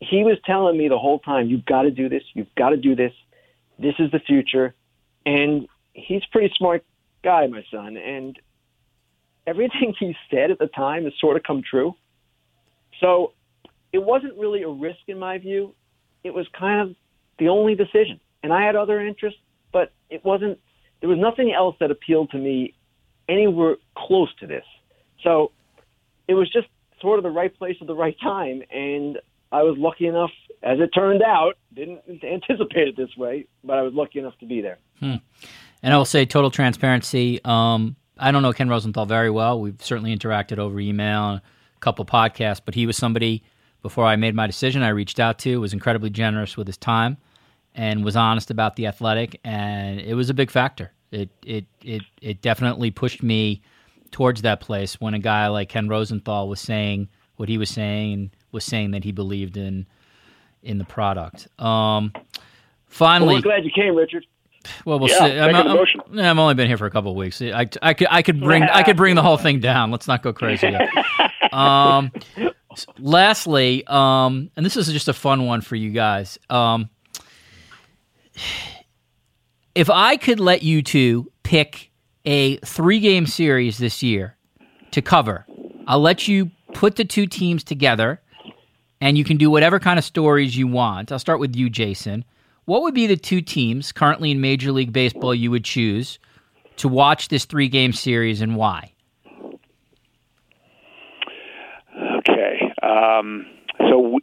he was telling me the whole time, you've got to do this, you've got to do this. This is the future. And he's a pretty smart guy, my son. And everything [laughs] he said at the time has sort of come true. So it wasn't really a risk in my view. It was kind of the only decision. And I had other interests, but it wasn't, there was nothing else that appealed to me anywhere close to this. So it was just sort of the right place at the right time. And I was lucky enough, as it turned out, didn't [laughs] anticipate it this way, but I was lucky enough to be there. Hmm. And I will say, total transparency. Um, I don't know Ken Rosenthal very well. We've certainly interacted over email, a couple podcasts, but he was somebody before I made my decision I reached out to, was incredibly generous with his time and was honest about the athletic and it was a big factor. It it it it definitely pushed me towards that place when a guy like Ken Rosenthal was saying what he was saying and was saying that he believed in in the product. Um, finally, well, we're glad you came, Richard. Well, we'll yeah, see. I'm, I'm, I'm, only been here for a couple of weeks. I, I, could I could bring I could bring the whole thing down. Let's not go crazy. [laughs] um, lastly, um, and this is just a fun one for you guys. Um, if I could let you two pick a three game series this year to cover, I'll let you put the two teams together, and you can do whatever kind of stories you want. I'll start with you, Jason what would be the two teams currently in Major League Baseball you would choose to watch this three game series and why? Okay. Um, so,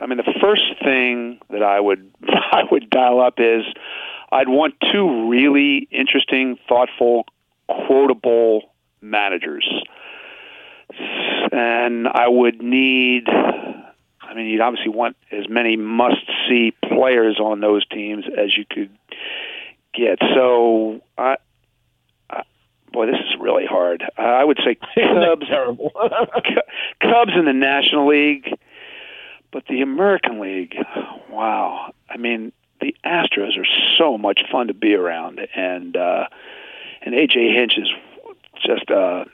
I mean, the first thing that I would [laughs] I would dial up is I'd want two really interesting, thoughtful, quotable managers, and I would need. I mean, you'd obviously want as many must-see players on those teams as you could get. So, I, I boy, this is really hard. I would say [laughs] Cubs, terrible. [laughs] Cubs in the National League, but the American League. Wow, I mean, the Astros are so much fun to be around, and uh, and AJ Hinch is just uh,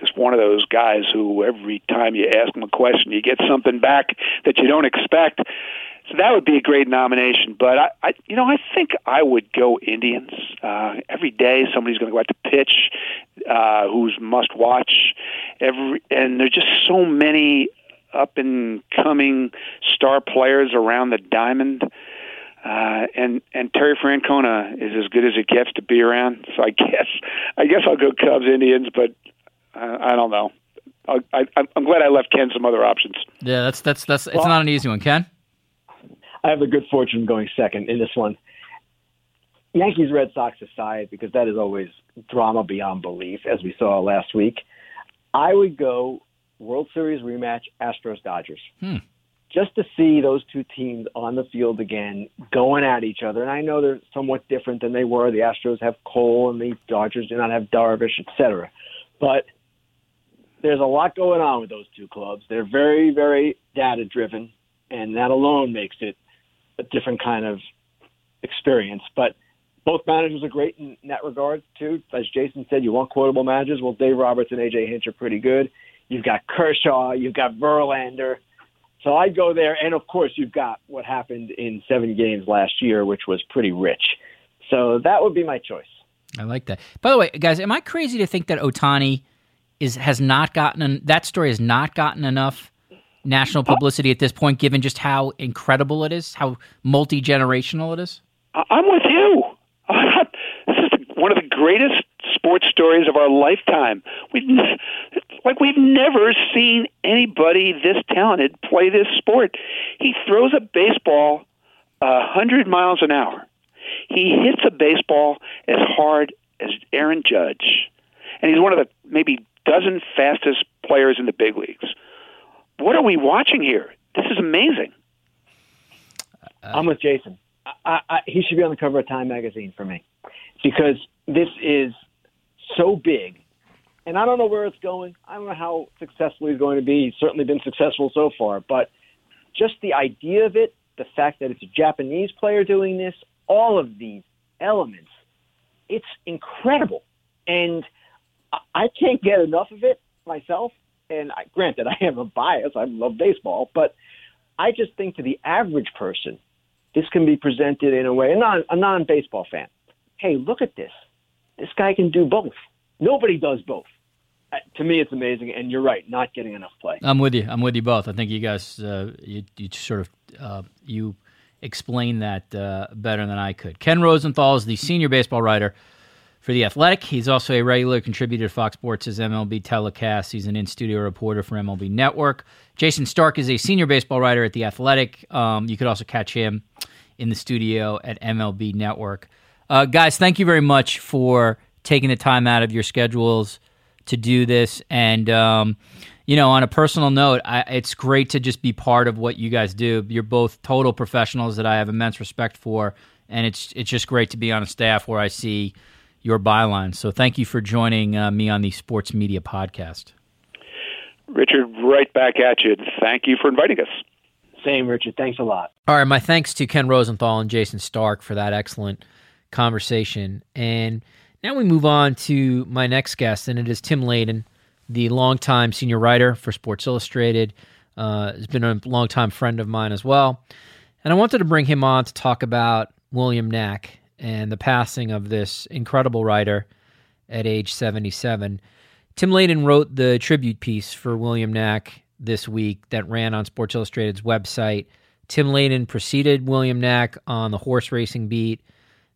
just one of those guys who every time you ask him a question, you get something back that you don't expect. So that would be a great nomination. But I, I you know, I think I would go Indians. Uh, every day, somebody's going to go out to pitch, uh, who's must watch. Every and there's just so many up and coming star players around the diamond. Uh, and and Terry Francona is as good as it gets to be around. So I guess I guess I'll go Cubs Indians, but uh, I don't know. I, I, I'm glad I left Ken some other options. Yeah, that's that's that's it's well, not an easy one, Ken. I have the good fortune of going second in this one. Yankees Red Sox aside, because that is always drama beyond belief, as we saw last week. I would go World Series rematch Astros Dodgers. Hmm. Just to see those two teams on the field again, going at each other. And I know they're somewhat different than they were. The Astros have Cole, and the Dodgers do not have Darvish, etc. But there's a lot going on with those two clubs. They're very, very data driven, and that alone makes it a different kind of experience. But both managers are great in that regard too. As Jason said, you want quotable managers. Well, Dave Roberts and AJ Hinch are pretty good. You've got Kershaw, you've got Verlander. So I'd go there, and of course you've got what happened in seven games last year, which was pretty rich. So that would be my choice. I like that. By the way, guys, am I crazy to think that Ohtani is has not gotten that story has not gotten enough national publicity at this point, given just how incredible it is, how multi generational it is? I'm with you. [laughs] this is one of the greatest sports stories of our lifetime. We've like we've never seen anybody this talented play this sport. He throws a baseball a hundred miles an hour. He hits a baseball as hard as Aaron Judge, and he's one of the maybe dozen fastest players in the big leagues. What are we watching here? This is amazing. Uh, I'm with Jason. I, I, he should be on the cover of Time magazine for me because this is so big. And I don't know where it's going. I don't know how successful he's going to be. He's certainly been successful so far. But just the idea of it, the fact that it's a Japanese player doing this, all of these elements, it's incredible. And I can't get enough of it myself. And I, granted, I have a bias. I love baseball, but I just think to the average person, this can be presented in a way, a non a non baseball fan. Hey, look at this. This guy can do both. Nobody does both. Uh, to me, it's amazing, and you're right, not getting enough play. I'm with you. I'm with you both. I think you guys, uh, you, you sort of, uh, you explain that uh, better than I could. Ken Rosenthal is the senior baseball writer for The Athletic. He's also a regular contributor to Fox Sports' MLB telecast. He's an in studio reporter for MLB Network. Jayson Stark is a senior baseball writer at The Athletic. Um, you could also catch him in the studio at MLB Network. Uh, guys, thank you very much for taking the time out of your schedules to do this. And, um, you know, on a personal note, I, it's great to just be part of what you guys do. You're both total professionals that I have immense respect for. And it's it's just great to be on a staff where I see your byline. So thank you for joining uh, me on the Sports Media Podcast. Richard, right back at you. Thank you for inviting us. Same, Richard. Thanks a lot. All right. My thanks to Ken Rosenthal and Jayson Stark for that excellent conversation. And now we move on to my next guest, and it is Tim Layden, the longtime senior writer for Sports Illustrated. Uh, has been a longtime friend of mine as well. And I wanted to bring him on to talk about William Nack and the passing of this incredible writer at age 77. Tim Layden wrote the tribute piece for William Nack this week that ran on Sports Illustrated's website. Tim Layden preceded William Nack on the horse racing beat.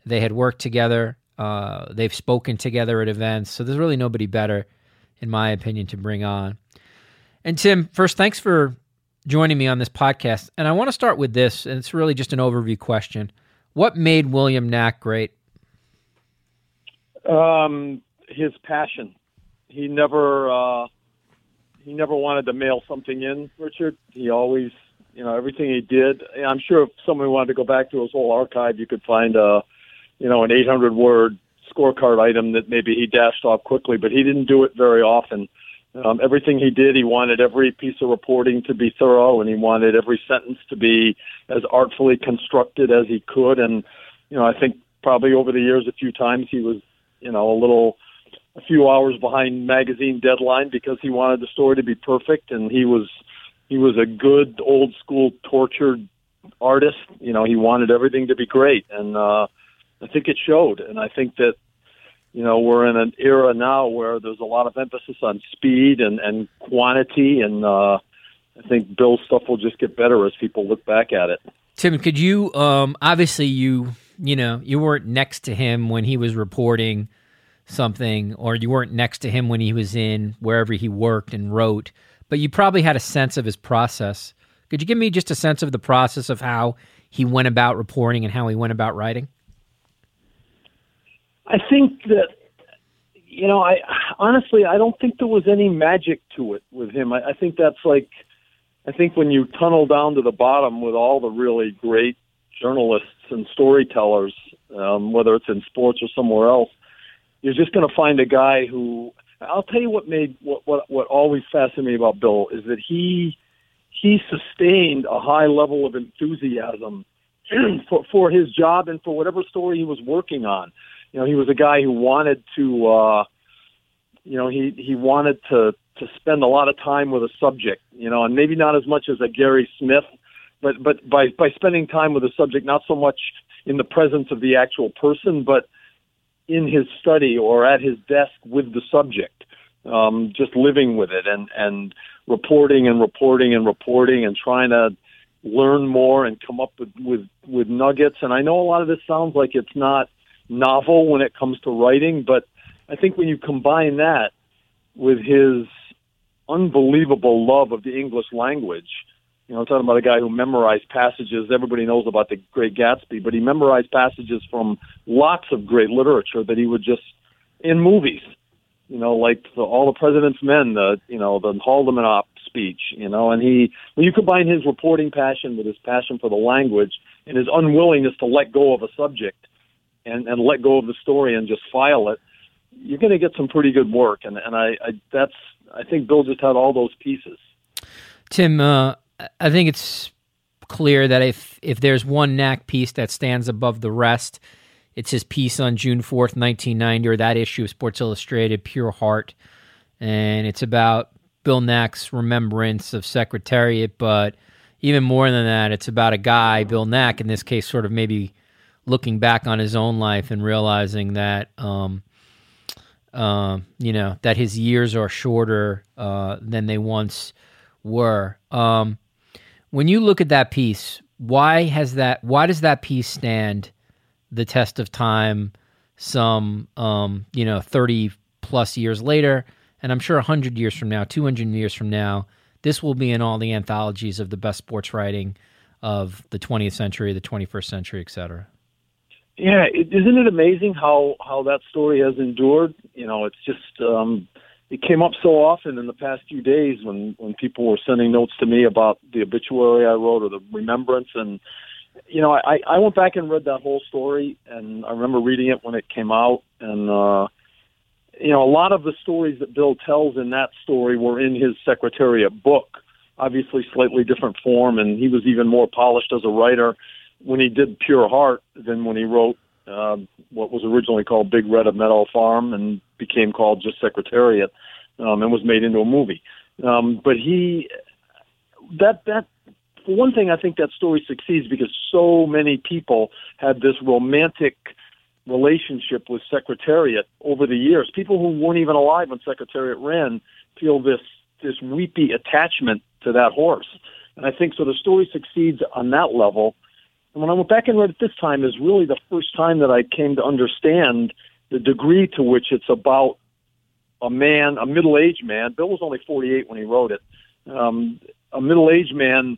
They had worked together Uh, they've spoken together at events, so there's really nobody better, in my opinion, to bring on. And Tim, first, thanks for joining me on this podcast. And I want to start with this, and it's really just an overview question. What made William Nack great? Um, his passion. He never uh, he never wanted to mail something in. Richard. He always, you know, everything he did. I'm sure if someone wanted to go back to his whole archive, you could find a, you know, an 800 word scorecard item that maybe he dashed off quickly, but he didn't do it very often. Um, everything he did, he wanted every piece of reporting to be thorough, and he wanted every sentence to be as artfully constructed as he could. And you know, I think probably over the years, a few times he was, you know, a little, a few hours behind magazine deadline because he wanted the story to be perfect, and he was, he was a good old school tortured artist. You know, he wanted everything to be great, and uh, I think it showed. And I think that you know, we're in an era now where there's a lot of emphasis on speed and, and quantity, and uh, I think Bill's stuff will just get better as people look back at it. Tim, could you? Um, obviously, you you know you weren't next to him when he was reporting something, or you weren't next to him when he was in wherever he worked and wrote, but you probably had a sense of his process. Could you give me just a sense of the process of how he went about reporting and how he went about writing? I think that you know, I honestly I don't think there was any magic to it with him. I, I think that's like I think when you tunnel down to the bottom with all the really great journalists and storytellers, um, whether it's in sports or somewhere else, you're just going to find a guy who. I'll tell you what made what what what always fascinated me about Bill is that he he sustained a high level of enthusiasm [clears throat] for for his job and for whatever story he was working on you know, he was a guy who wanted to, uh, you know, he he wanted to to spend a lot of time with a subject, you know, and maybe not as much as a Gary Smith, but but by by spending time with a subject, not so much in the presence of the actual person, but in his study or at his desk with the subject, um, just living with it and and reporting and reporting and reporting and trying to learn more and come up with with with nuggets. And I know a lot of this sounds like it's not novel when it comes to writing, but I think when you combine that with his unbelievable love of the English language, you know, I'm talking about a guy who memorized passages. Everybody knows about the Great Gatsby, but he memorized passages from lots of great literature that he would just in movies. You know, like the, all the President's Men, the you know the Haldeman speech. You know, and he when you combine his reporting passion with his passion for the language and his unwillingness to let go of a subject, and, and let go of the story and just file it, you're going to get some pretty good work. And, and I, I, that's, I think Bill just had all those pieces. Tim, uh, I think it's clear that if, if there's one Nack piece that stands above the rest, it's his piece on June 4th, 1990, or that issue of Sports Illustrated, Pure Heart. And it's about Bill Nack's remembrance of Secretariat, but even more than that, it's about a guy, Bill Nack, in this case, sort of maybe looking back on his own life and realizing that um, uh, you know that his years are shorter uh, than they once were. Um, when you look at that piece, why has that? Why does that piece stand the test of time? Some um, you know thirty plus years later, and I'm sure hundred years from now, two hundred years from now, this will be in all the anthologies of the best sports writing of the 20th century, the 21st century, et cetera. Yeah, is isn't it amazing how how that story has endured? You know, it's just um, it came up so often in the past few days when when people were sending notes to me about the obituary I wrote or the remembrance, and you know, I I went back and read that whole story, and I remember reading it when it came out, and uh, you know, a lot of the stories that Bill tells in that story were in his Secretariat book, obviously slightly different form, and he was even more polished as a writer when he did Pure Heart than when he wrote uh, what was originally called Big Red of Meadow Farm and became called just Secretariat um, and was made into a movie. Um, but he that that for one thing, I think that story succeeds because so many people had this romantic relationship with Secretariat over the years. People who weren't even alive when Secretariat ran feel this this weepy attachment to that horse. And I think so the story succeeds on that level And when I went back and read it this time, is really the first time that I came to understand the degree to which it's about a man, a middle-aged man. Bill was only 48 when he wrote it. Um, a middle-aged man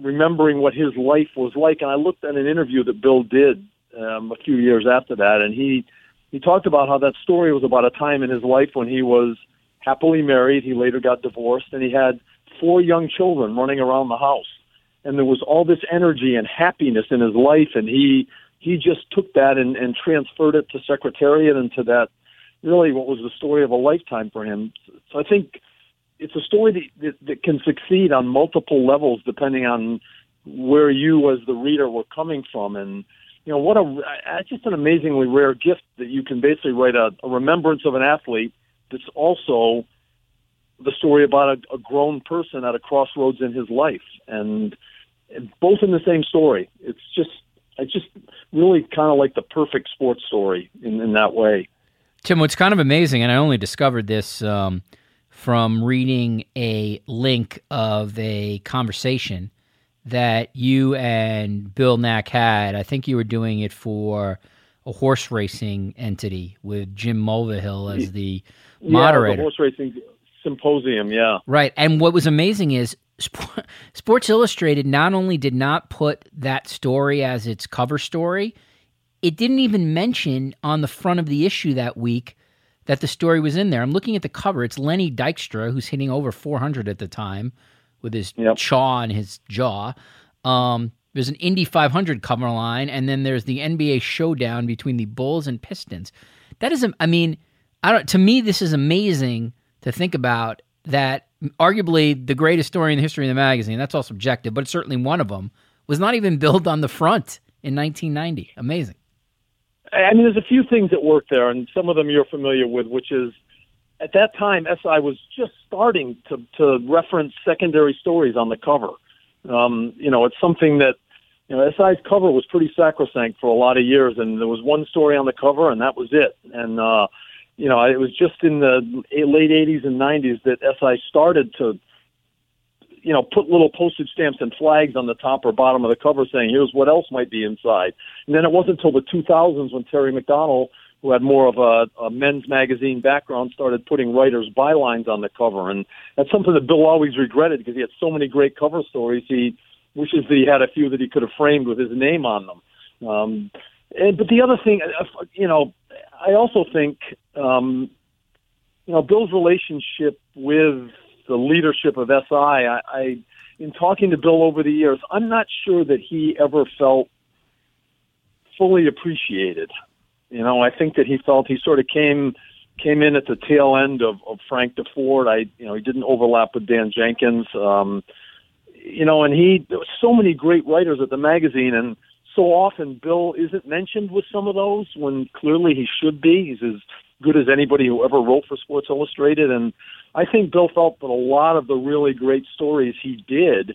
remembering what his life was like. And I looked at an interview that Bill did um, a few years after that, and he he talked about how that story was about a time in his life when he was happily married. He later got divorced, and he had four young children running around the house. And there was all this energy and happiness in his life, and he he just took that and, and transferred it to Secretariat and to that really what was the story of a lifetime for him. So I think it's a story that, that, that can succeed on multiple levels depending on where you as the reader were coming from and you know what a just an amazingly rare gift that you can basically write a, a remembrance of an athlete that's also the story about a, a grown person at a crossroads in his life and both in the same story it's just it's just really kind of like the perfect sports story in, in that way tim what's kind of amazing and i only discovered this um, from reading a link of a conversation that you and Bill Nack had. I think you were doing it for a horse racing entity with Jim Mulvihill as the moderator. Yeah, the horse racing symposium, yeah. Right. And what was amazing is [laughs] Sports Illustrated not only did not put that story as its cover story, it didn't even mention on the front of the issue that week that the story was in there. I'm looking at the cover. It's Lenny Dykstra, who's hitting over 400 at the time with his yep. chaw and his jaw. Um, there's an Indy 500 cover line, and then there's the NBA showdown between the Bulls and Pistons. That is, I mean, I don't. To me, this is amazing to think about. That arguably the greatest story in the history of the magazine. That's all subjective, but it's certainly one of them. Was not even billed on the front in 1990. Amazing. I mean, there's a few things that work there, and some of them you're familiar with, which is at that time, SI was just starting to, to reference secondary stories on the cover. Um, you know, it's something that, you know, SI's cover was pretty sacrosanct for a lot of years, and there was one story on the cover, and that was it. And, uh, you know, it was just in the late 80s and 90s that SI started to you know, put little postage stamps and flags on the top or bottom of the cover saying, here's what else might be inside. And then it wasn't until the 2000s when Terry McDonell, who had more of a, a men's magazine background, started putting writers' bylines on the cover. And that's something that Bill always regretted because he had so many great cover stories. He wishes that he had a few that he could have framed with his name on them. Um, and, but the other thing, uh, you know, I also think, um, you know, Bill's relationship with the leadership of SI. I, I, in talking to Bill over the years, I'm not sure that he ever felt fully appreciated. You know, I think that he felt he sort of came came in at the tail end of, of Frank Deford. I, you know, he didn't overlap with Dan Jenkins. Um, you know, and he there was so many great writers at the magazine, and so often Bill isn't mentioned with some of those when clearly he should be. He's as good as anybody who ever wrote for Sports Illustrated, and I think Bill felt that a lot of the really great stories he did.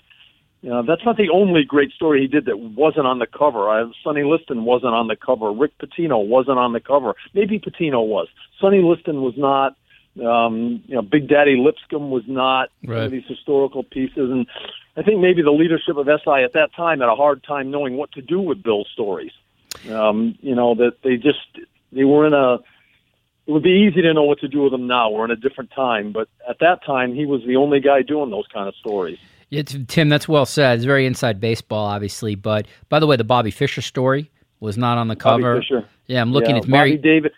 You know, that's not the only great story he did that wasn't on the cover. I, Sonny Liston wasn't on the cover. Rick Pitino wasn't on the cover. Maybe Pitino was. Sonny Liston was not. Um, you know, Big Daddy Lipscomb was not right. these historical pieces, and I think maybe the leadership of SI at that time had a hard time knowing what to do with Bill's stories. Um, you know that they just they were in a it would be easy to know what to do with them now. We're in a different time, but at that time, he was the only guy doing those kind of stories. It's, Tim, that's well said. It's very inside baseball, obviously. But by the way, the Bobby Fischer story was not on the cover. Yeah, I'm looking yeah, at Mary Bobby Davis.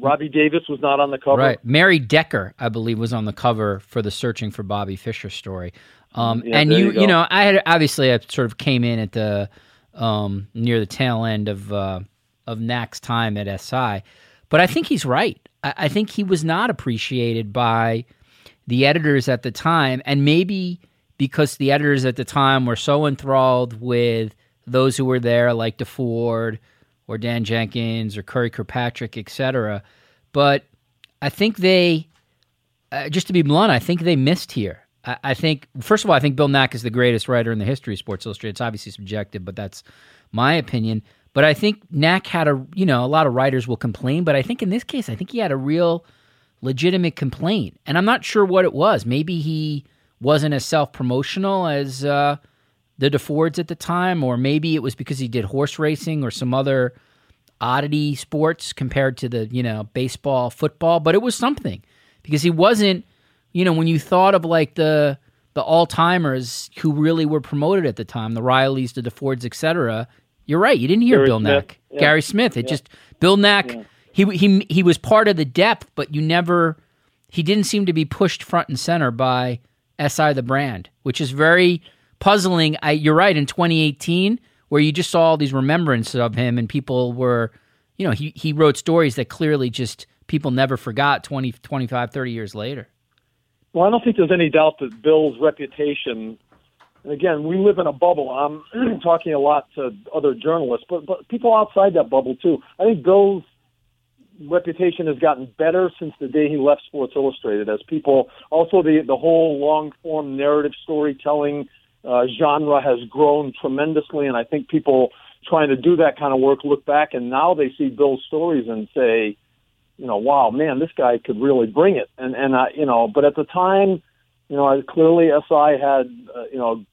Robbie Davis was not on the cover. Right. Mary Decker, I believe, was on the cover for the Searching for Bobby Fischer story. Um, yeah, and you, you, you, know, I had obviously I sort of came in at the um, near the tail end of uh, of Nack's time at SI. But I think he's right. I, I think he was not appreciated by the editors at the time, and maybe because the editors at the time were so enthralled with those who were there, like Deford or Dan Jenkins or Curry Kirkpatrick, etc. But I think they, uh, just to be blunt, I think they missed here. I, think, first of all, I think Bill Nack is the greatest writer in the history of Sports Illustrated. It's obviously subjective, but that's my opinion. But I think Nack had a, you know, a lot of writers will complain, but I think in this case, I think he had a real legitimate complaint. And I'm not sure what it was. Maybe he wasn't as self promotional as uh, the Defords at the time, or maybe it was because he did horse racing or some other oddity sports compared to the you know baseball, football. But it was something because he wasn't. You know, when you thought of like the the all timers who really were promoted at the time, the Rileys, the Defords, etc. You're right. You didn't hear Gary Bill Smith, Nack, yeah. Gary Smith. It Yeah. just Bill Nack. Yeah. He he he was part of the depth, but you never. He didn't seem to be pushed front and center by SI the brand, which is very puzzling. I, you're right. In 2018, where you just saw all these remembrances of him, and people were, you know, he he wrote stories that clearly just people never forgot 20, 25, 30 years later. Well, I don't think there's any doubt that Bill's reputation. And again, we live in a bubble. I'm [clears throat] talking a lot to other journalists, but but people outside that bubble too. I think Bill's reputation has gotten better since the day he left Sports Illustrated. As people, also the the whole long form narrative storytelling uh, genre has grown tremendously, and I think people trying to do that kind of work look back and now they see Bill's stories and say, you know, wow, man, this guy could really bring it. And and I, you know, but at the time, you know, I- clearly SI had, uh, you know,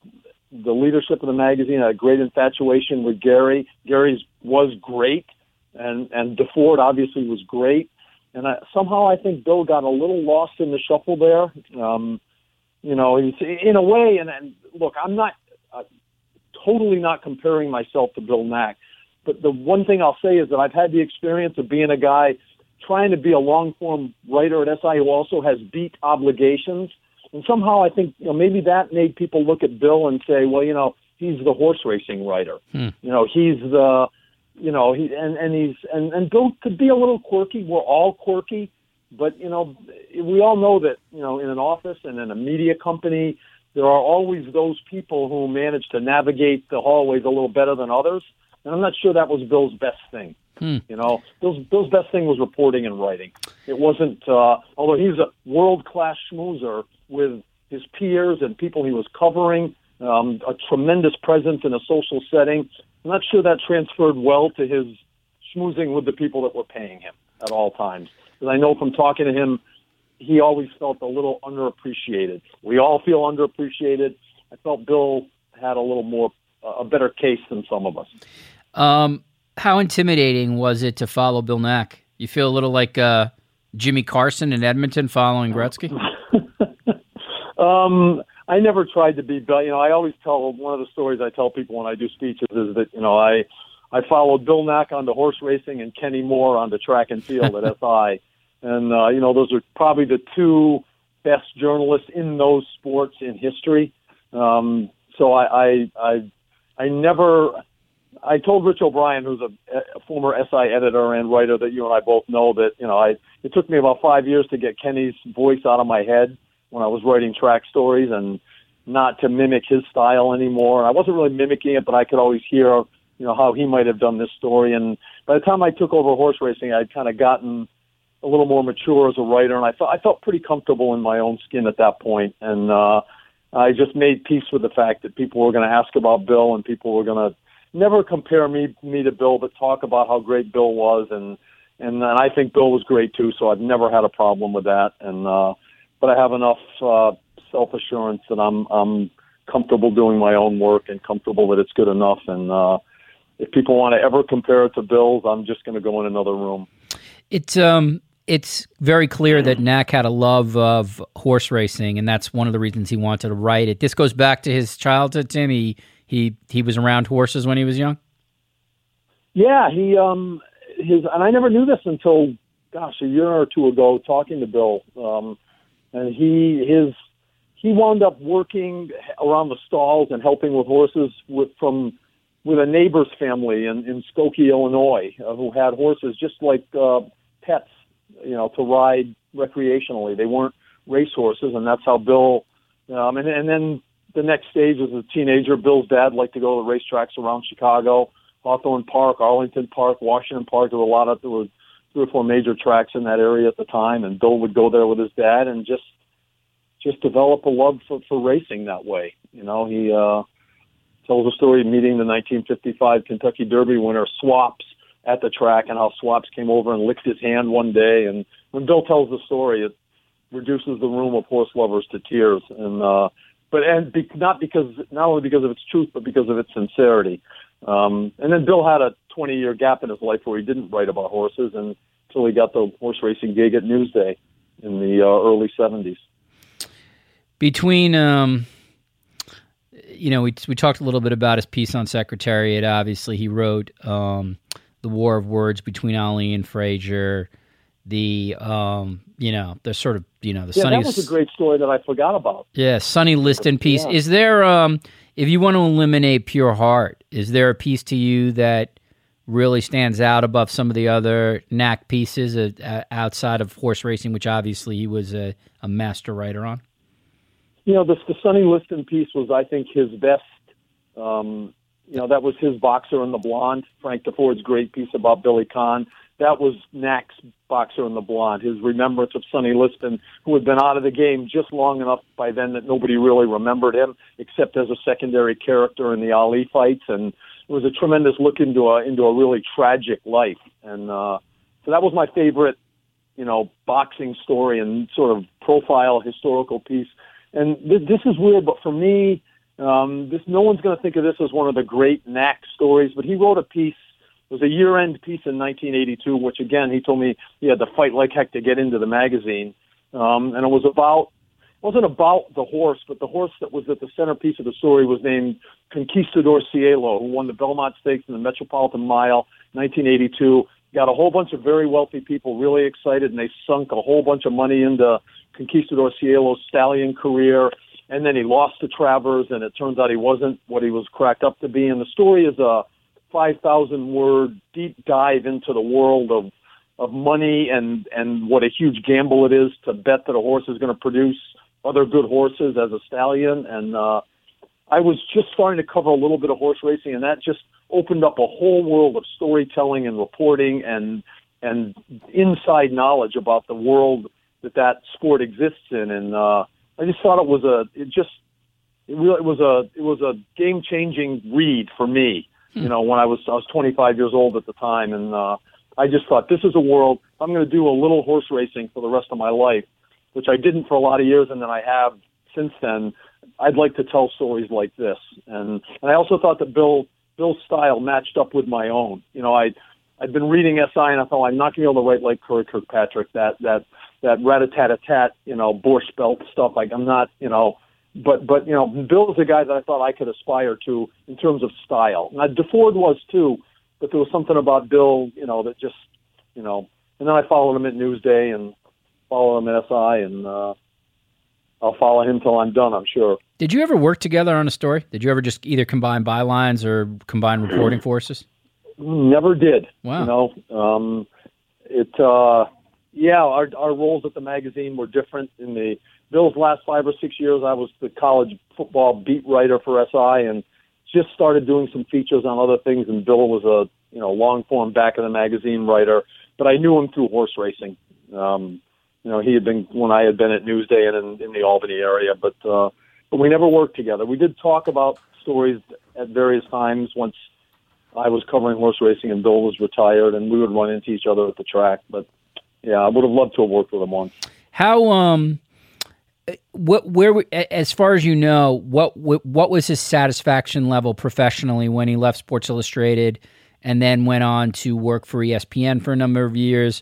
the leadership of the magazine had a great infatuation with Gary. Gary's was great, and and Deford obviously was great. And I, somehow I think Bill got a little lost in the shuffle there. Um, you know, he's in a way. And, and look, I'm not uh, totally not comparing myself to Bill Nack, but the one thing I'll say is that I've had the experience of being a guy trying to be a long form writer at SI who also has beat obligations. And somehow I think you know maybe that made people look at Bill and say, well, you know, he's the horse racing writer. Hmm. You know, he's the you know, he and, and he's and, and Bill could be a little quirky. We're all quirky, but you know, we all know that, you know, in an office and in a media company, there are always those people who manage to navigate the hallways a little better than others. And I'm not sure that was Bill's best thing. Hmm. You know, Bill's Bill's best thing was reporting and writing. It wasn't uh although he's a world class schmoozer with his peers and people he was covering, um, a tremendous presence in a social setting. I'm not sure that transferred well to his schmoozing with the people that were paying him at all times. Because I know from talking to him, he always felt a little underappreciated. We all feel underappreciated. I felt Bill had a little more, uh, a better case than some of us. Um, how intimidating was it to follow Bill Nack? You feel a little like uh, Jimmy Carson in Edmonton following Gretzky. [laughs] Um, I never tried to be, Bill. You know, I always tell one of the stories I tell people when I do speeches is that you know I I followed Bill Nack onto horse racing and Kenny Moore onto track and field at [laughs] SI, and uh, you know those are probably the two best journalists in those sports in history. Um, so I, I I I never. I told Rich O'Brien, who's a, a former SI editor and writer that you and I both know, that you know I it took me about five years to get Kenny's voice out of my head when I was writing track stories and not to mimic his style anymore. And I wasn't really mimicking it, but I could always hear, you know, how he might have done this story. And by the time I took over horse racing, I'd kind of gotten a little more mature as a writer, and I felt I felt pretty comfortable in my own skin at that point. And uh, I just made peace with the fact that people were going to ask about Bill, and people were going to never compare me me to Bill, but talk about how great Bill was, and and, I think Bill was great too. So I've never had a problem with that, and. uh but I have enough uh, self assurance that I'm I'm comfortable doing my own work and comfortable that it's good enough. And uh, if people want to ever compare it to Bill's, I'm just going to go in another room. It's um, it's very clear that Nack had a love of horse racing, and that's one of the reasons he wanted to write it. This goes back to his childhood. Tim, he he he was around horses when he was young. Yeah, he um his and I never knew this until gosh a year or two ago talking to Bill. Um, and he his he wound up working around the stalls and helping with horses with from with a neighbor's family in in Skokie, Illinois, uh, who had horses just like uh, pets, you know, to ride recreationally. They weren't race horses, and that's how Bill. Um, and and then the next stage as a teenager, Bill's dad liked to go to the racetracks around Chicago, Hawthorne Park, Arlington Park, Washington Park. There were a lot of there were three or four major tracks in that area at the time, and Bill would go there with his dad and just just develop a love for, for racing that way. You know, he uh, tells a story of meeting the 1955 Kentucky Derby winner Swaps at the track, and how Swaps came over and licked his hand one day. And when Bill tells the story, it reduces the room of horse lovers to tears. And uh, but and be, not because not only because of its truth, but because of its sincerity. Um, and then Bill had a 20 year gap in his life where he didn't write about horses and until he got the horse racing gig at Newsday in the uh, early 70s. Between, um, you know, we we talked a little bit about his piece on Secretariat. Obviously, he wrote um, the War of Words between Ali and Frazier. The um, you know, the sort of you know the yeah, Sonny. that was a great story that I forgot about. Yeah, Sonny Liston piece. Yeah. Is there um, if you want to eliminate pure heart, is there a piece to you that really stands out above some of the other Nack pieces uh, outside of horse racing, which obviously he was a, a master writer on? You know, the, the Sonny Liston piece was, I think, his best. Um, you know, that was his Boxer and the Blonde, Frank Deford's great piece about Billy Conn. That was Nack's Boxer and the Blonde, his remembrance of Sonny Liston, who had been out of the game just long enough by then that nobody really remembered him, except as a secondary character in the Ali fights. And it was a tremendous look into a into a really tragic life. And uh, so that was my favorite, you know, boxing story and sort of profile historical piece. And th- this is weird, but for me, um, this no one's going to think of this as one of the great Knack stories. But he wrote a piece. It was a year-end piece in 1982, which again he told me he had to fight like heck to get into the magazine. Um, and it was about wasn't about the horse, but the horse that was at the centerpiece of the story was named Conquistador Cielo, who won the Belmont Stakes and the Metropolitan Mile, 1982. Got a whole bunch of very wealthy people really excited, and they sunk a whole bunch of money into Conquistador Cielo's stallion career. And then he lost to Travers, and it turns out he wasn't what he was cracked up to be. And the story is a 5,000 word deep dive into the world of of money and and what a huge gamble it is to bet that a horse is going to produce other good horses as a stallion. And uh, I was just starting to cover a little bit of horse racing, and that just opened up a whole world of storytelling and reporting and and inside knowledge about the world that that sport exists in. And uh, I just thought it was a it just it really it was a it was a game changing read for me. You know, when I was I was 25 years old at the time, and uh, I just thought this is a world I'm going to do a little horse racing for the rest of my life, which I didn't for a lot of years, and then I have since then. I'd like to tell stories like this, and and I also thought that Bill Bill's style matched up with my own. You know, I I'd been reading SI, and I thought I'm not going to be able to write like Curry Kirkpatrick that that that rat a tat a tat, you know, Borscht belt stuff. Like I'm not, you know, but but you know, Bill was a guy that I thought I could aspire to in terms of style. Now Deford was too, but there was something about Bill, you know, that just, you know. And then I followed him at Newsday and followed him at SI, and uh, I'll follow him till I'm done. I'm sure. Did you ever work together on a story? Did you ever just either combine bylines or combine reporting [clears throat] forces? Never did. Wow. You know, um, it. Uh, yeah, our our roles at the magazine were different. In the Bill's last five or six years, I was the college football beat writer for SI, and just started doing some features on other things. And Bill was a you know long form back of the magazine writer, but I knew him through horse racing. Um, you know, he had been when I had been at Newsday and in, in the Albany area, but uh, but we never worked together. We did talk about stories at various times once I was covering horse racing and Bill was retired, and we would run into each other at the track. But yeah, I would have loved to have worked with him once. How um what where as far as you know what what was his satisfaction level professionally when he left Sports Illustrated and then went on to work for ESPN for a number of years?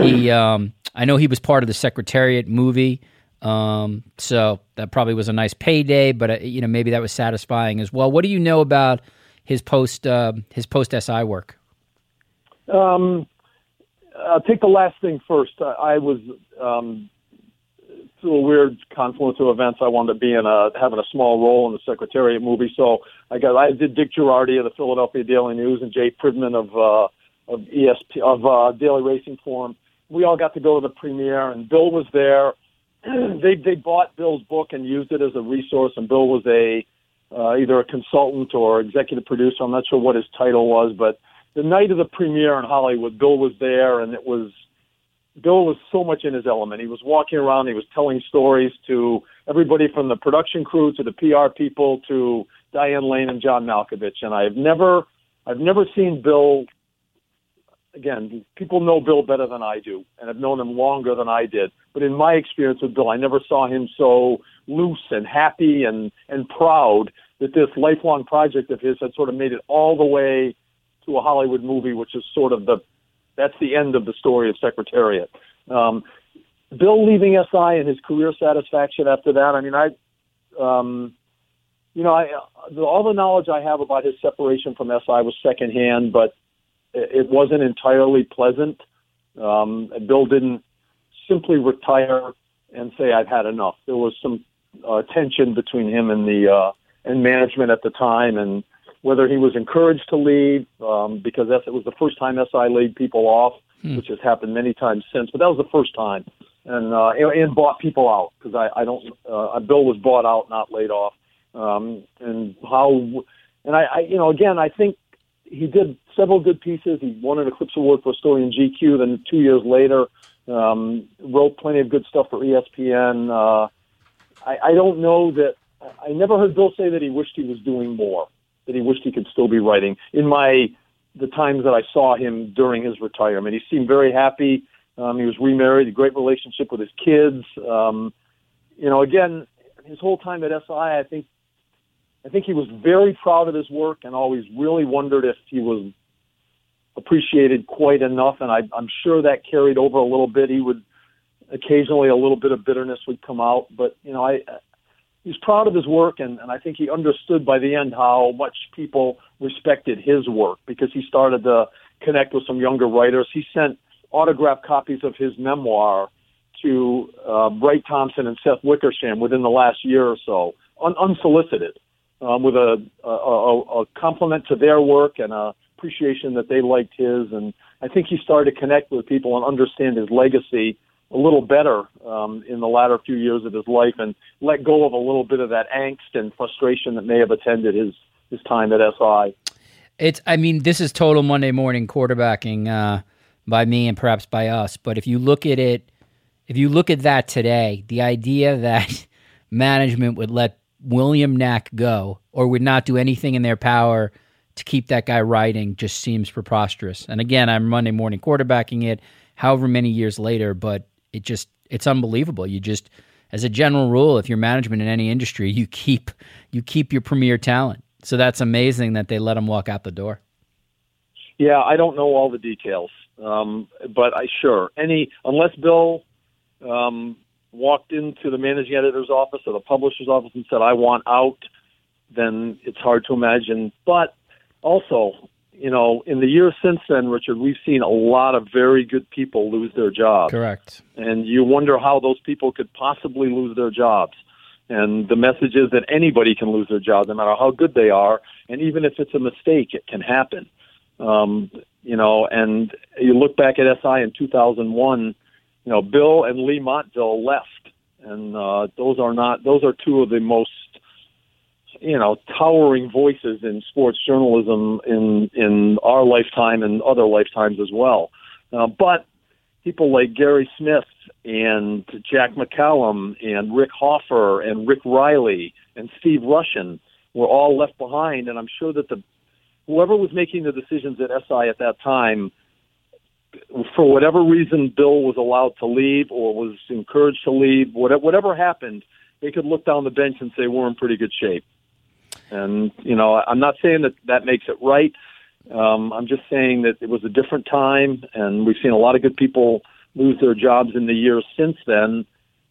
He [clears throat] um I know he was part of the Secretariat movie um so that probably was a nice payday but uh, you know maybe that was satisfying as well. What do you know about his post uh, his post SI work? Um I'll take the last thing first. I, I was um, through a weird confluence of events. I wound up being a having a small role in the Secretariat movie. So I got I did Dick Jerardi of the Philadelphia Daily News and Jay Privman of uh, of ESP of uh, Daily Racing Form. We all got to go to the premiere, and Bill was there. [clears throat] they they bought Bill's book and used it as a resource, and Bill was a uh, either a consultant or executive producer. I'm not sure what his title was, but the night of the premiere in Hollywood, Bill was there, and it was Bill was so much in his element. He was walking around, he was telling stories to everybody from the production crew to the PR people to Diane Lane and John Malkovich. And I've never, I've never seen Bill. Again, people know Bill better than I do, and have known him longer than I did. But in my experience with Bill, I never saw him so loose and happy and and proud that this lifelong project of his had sort of made it all the way to a Hollywood movie, which is sort of the that's the end of the story of Secretariat. Um, Bill leaving SI and his career satisfaction after that. I mean, I, um, you know, I all the knowledge I have about his separation from SI was secondhand, but it, it wasn't entirely pleasant. Um, Bill didn't simply retire and say I've had enough. There was some uh, tension between him and the uh, and management at the time, and whether he was encouraged to leave um, because it was the first time SI laid people off, hmm. which has happened many times since, but that was the first time and uh, and bought people out because I, I don't. Uh, Bill was bought out, not laid off. Um, and how, and I, I, you know, again, I think he did several good pieces. He won an Eclipse Award for a story in GQ. Then two years later, um, wrote plenty of good stuff for ESPN. Uh, I, I don't know that. I never heard Bill say that he wished he was doing more. That he wished he could still be writing. In my the times that I saw him during his retirement, he seemed very happy um, he was remarried, a great relationship with his kids. Um, you know, again, his whole time at SI, I think, I think he was very proud of his work and always really wondered if he was appreciated quite enough. And I, I'm sure that carried over a little bit. He would occasionally a little bit of bitterness would come out, but you know, I, he's proud of his work, and, and I think he understood by the end how much people respected his work because he started to connect with some younger writers. He sent autographed copies of his memoir to uh, Wright Thompson and Seth Wickersham within the last year or so, un- unsolicited, um, with a, a, a, a compliment to their work and a appreciation that they liked his. And I think he started to connect with people and understand his legacy a little better um, in the latter few years of his life and let go of a little bit of that angst and frustration that may have attended his, his time at SI. It's, I mean, this is total Monday morning quarterbacking. Uh, by me and perhaps by us. But if you look at it, if you look at that today, the idea that [laughs] management would let William Nack go or would not do anything in their power to keep that guy writing just seems preposterous. And again, I'm Monday morning quarterbacking it however many years later, but it just it's unbelievable. You just as a general rule, if you're management in any industry, you keep you keep your premier talent. So that's amazing that they let him walk out the door. Yeah, I don't know all the details. Um, but I sure any unless Bill um, walked into the managing editor's office or the publisher's office and said, "I want out," then it's hard to imagine. But also, you know, in the years since then, Richard, we've seen a lot of very good people lose their jobs. Correct. And you wonder how those people could possibly lose their jobs. And the message is that anybody can lose their job, no matter how good they are. And even if it's a mistake, it can happen. Um, you know, and you look back at SI in 2001, you know, Bill and Leigh Montville left, and uh, those are not those are two of the most you know towering voices in sports journalism in in our lifetime and other lifetimes as well. Uh, but people like Gary Smith and Jack McCallum and Rick Hoffer and Rick Reilly and Steve Rushin were all left behind, and I'm sure that the whoever was making the decisions at SI at that time, for whatever reason, Bill was allowed to leave or was encouraged to leave. Whatever, whatever happened, they could look down the bench and say we're in pretty good shape. And you know, I'm not saying that that makes it right. Um, I'm just saying that it was a different time, and we've seen a lot of good people lose their jobs in the years since then.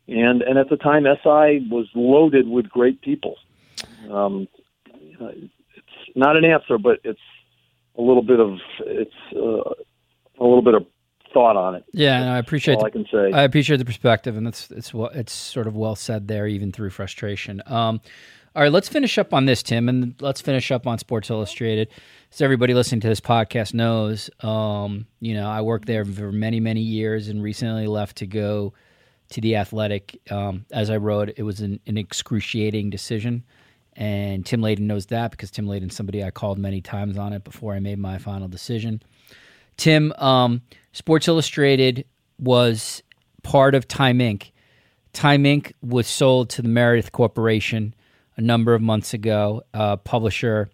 And and at the time, SI was loaded with great people. Um, it's not an answer, but it's a little bit of it's uh, a little bit of thought on it. Yeah, no, I appreciate. all the, I can say. I appreciate the perspective, and it's it's it's sort of well said there, even through frustration. Um, all right, let's finish up on this, Tim, and let's finish up on Sports Illustrated. As everybody listening to this podcast knows, um, you know, I worked there for many, many years, and recently left to go to the Athletic. Um, as I wrote, it was an, an excruciating decision. And Tim Layden knows that because Tim Layden's somebody I called many times on it before I made my final decision. Tim, um, Sports Illustrated was part of Time Inc. Time Inc. was sold to the Meredith Corporation a number of months ago, a publisher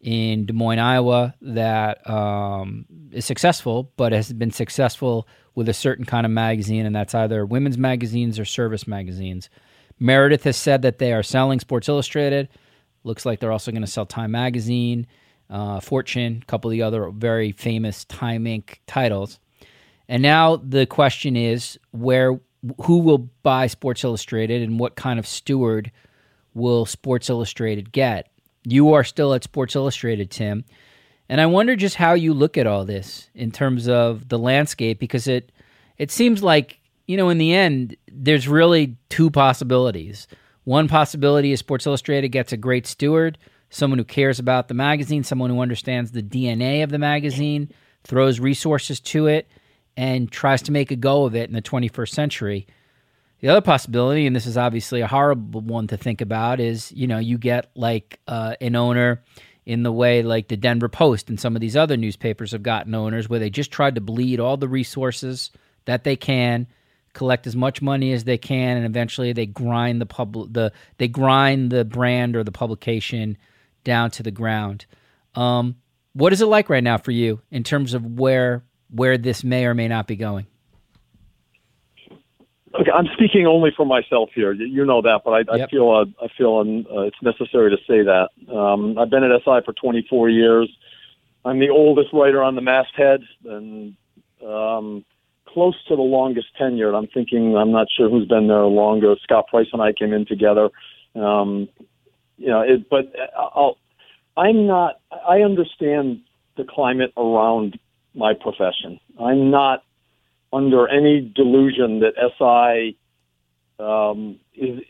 in Des Moines, Iowa, that um, is successful, but has been successful with a certain kind of magazine, and that's either women's magazines or service magazines Meredith has said that they are selling Sports Illustrated. Looks like they're also going to sell Time Magazine, uh, Fortune, a couple of the other very famous Time Inc. titles. And now the question is where who will buy Sports Illustrated and what kind of steward will Sports Illustrated get? You are still at Sports Illustrated, Tim. And I wonder just how you look at all this in terms of the landscape because it it seems like, you know, in the end there's really two possibilities. One possibility is Sports Illustrated gets a great steward, someone who cares about the magazine, someone who understands the DNA of the magazine, throws resources to it and tries to make a go of it in the 21st century. The other possibility, and this is obviously a horrible one to think about, is you know you get like uh, an owner in the way like the Denver Post and some of these other newspapers have gotten owners where they just tried to bleed all the resources that they can, collect as much money as they can, and eventually they grind the public the they grind the brand or the publication down to the ground. Um, what is it like right now for you in terms of where where this may or may not be going? Okay, I'm speaking only for myself here. You know that, but I, yep. I feel uh, I feel uh, it's necessary to say that. Um, I've been at SI for 24 years. I'm the oldest writer on the masthead, and um, close to the longest tenured. I'm thinking I'm not sure who's been there longer. Scott Price and I came in together. Um, you know, it, but I'll, I'm not. I understand the climate around my profession. I'm not under any delusion that SI um, is,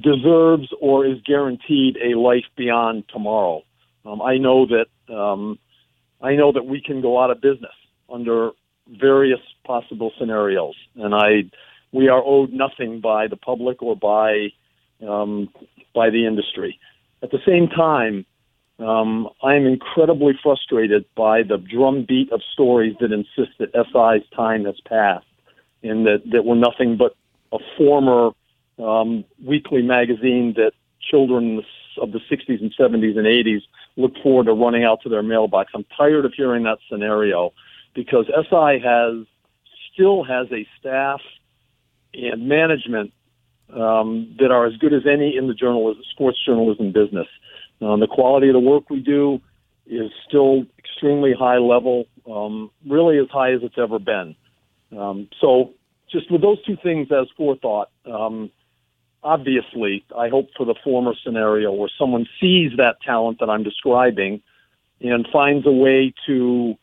deserves or is guaranteed a life beyond tomorrow. Um, I know that um, I know that we can go out of business under various possible scenarios, and I we are owed nothing by the public or by um, by the industry. At the same time, um, I am incredibly frustrated by the drumbeat of stories that insist that SI's time has passed and that, that we're nothing but a former um, weekly magazine that children of the 60s and 70s and 80s look forward to running out to their mailbox. I'm tired of hearing that scenario because SI has still has a staff and management um, that are as good as any in the journalism, sports journalism business. Um, the quality of the work we do is still extremely high level, um, really as high as it's ever been. Um, so, just with those two things as forethought, um, obviously, I hope for the former scenario where someone sees that talent that I'm describing and finds a way to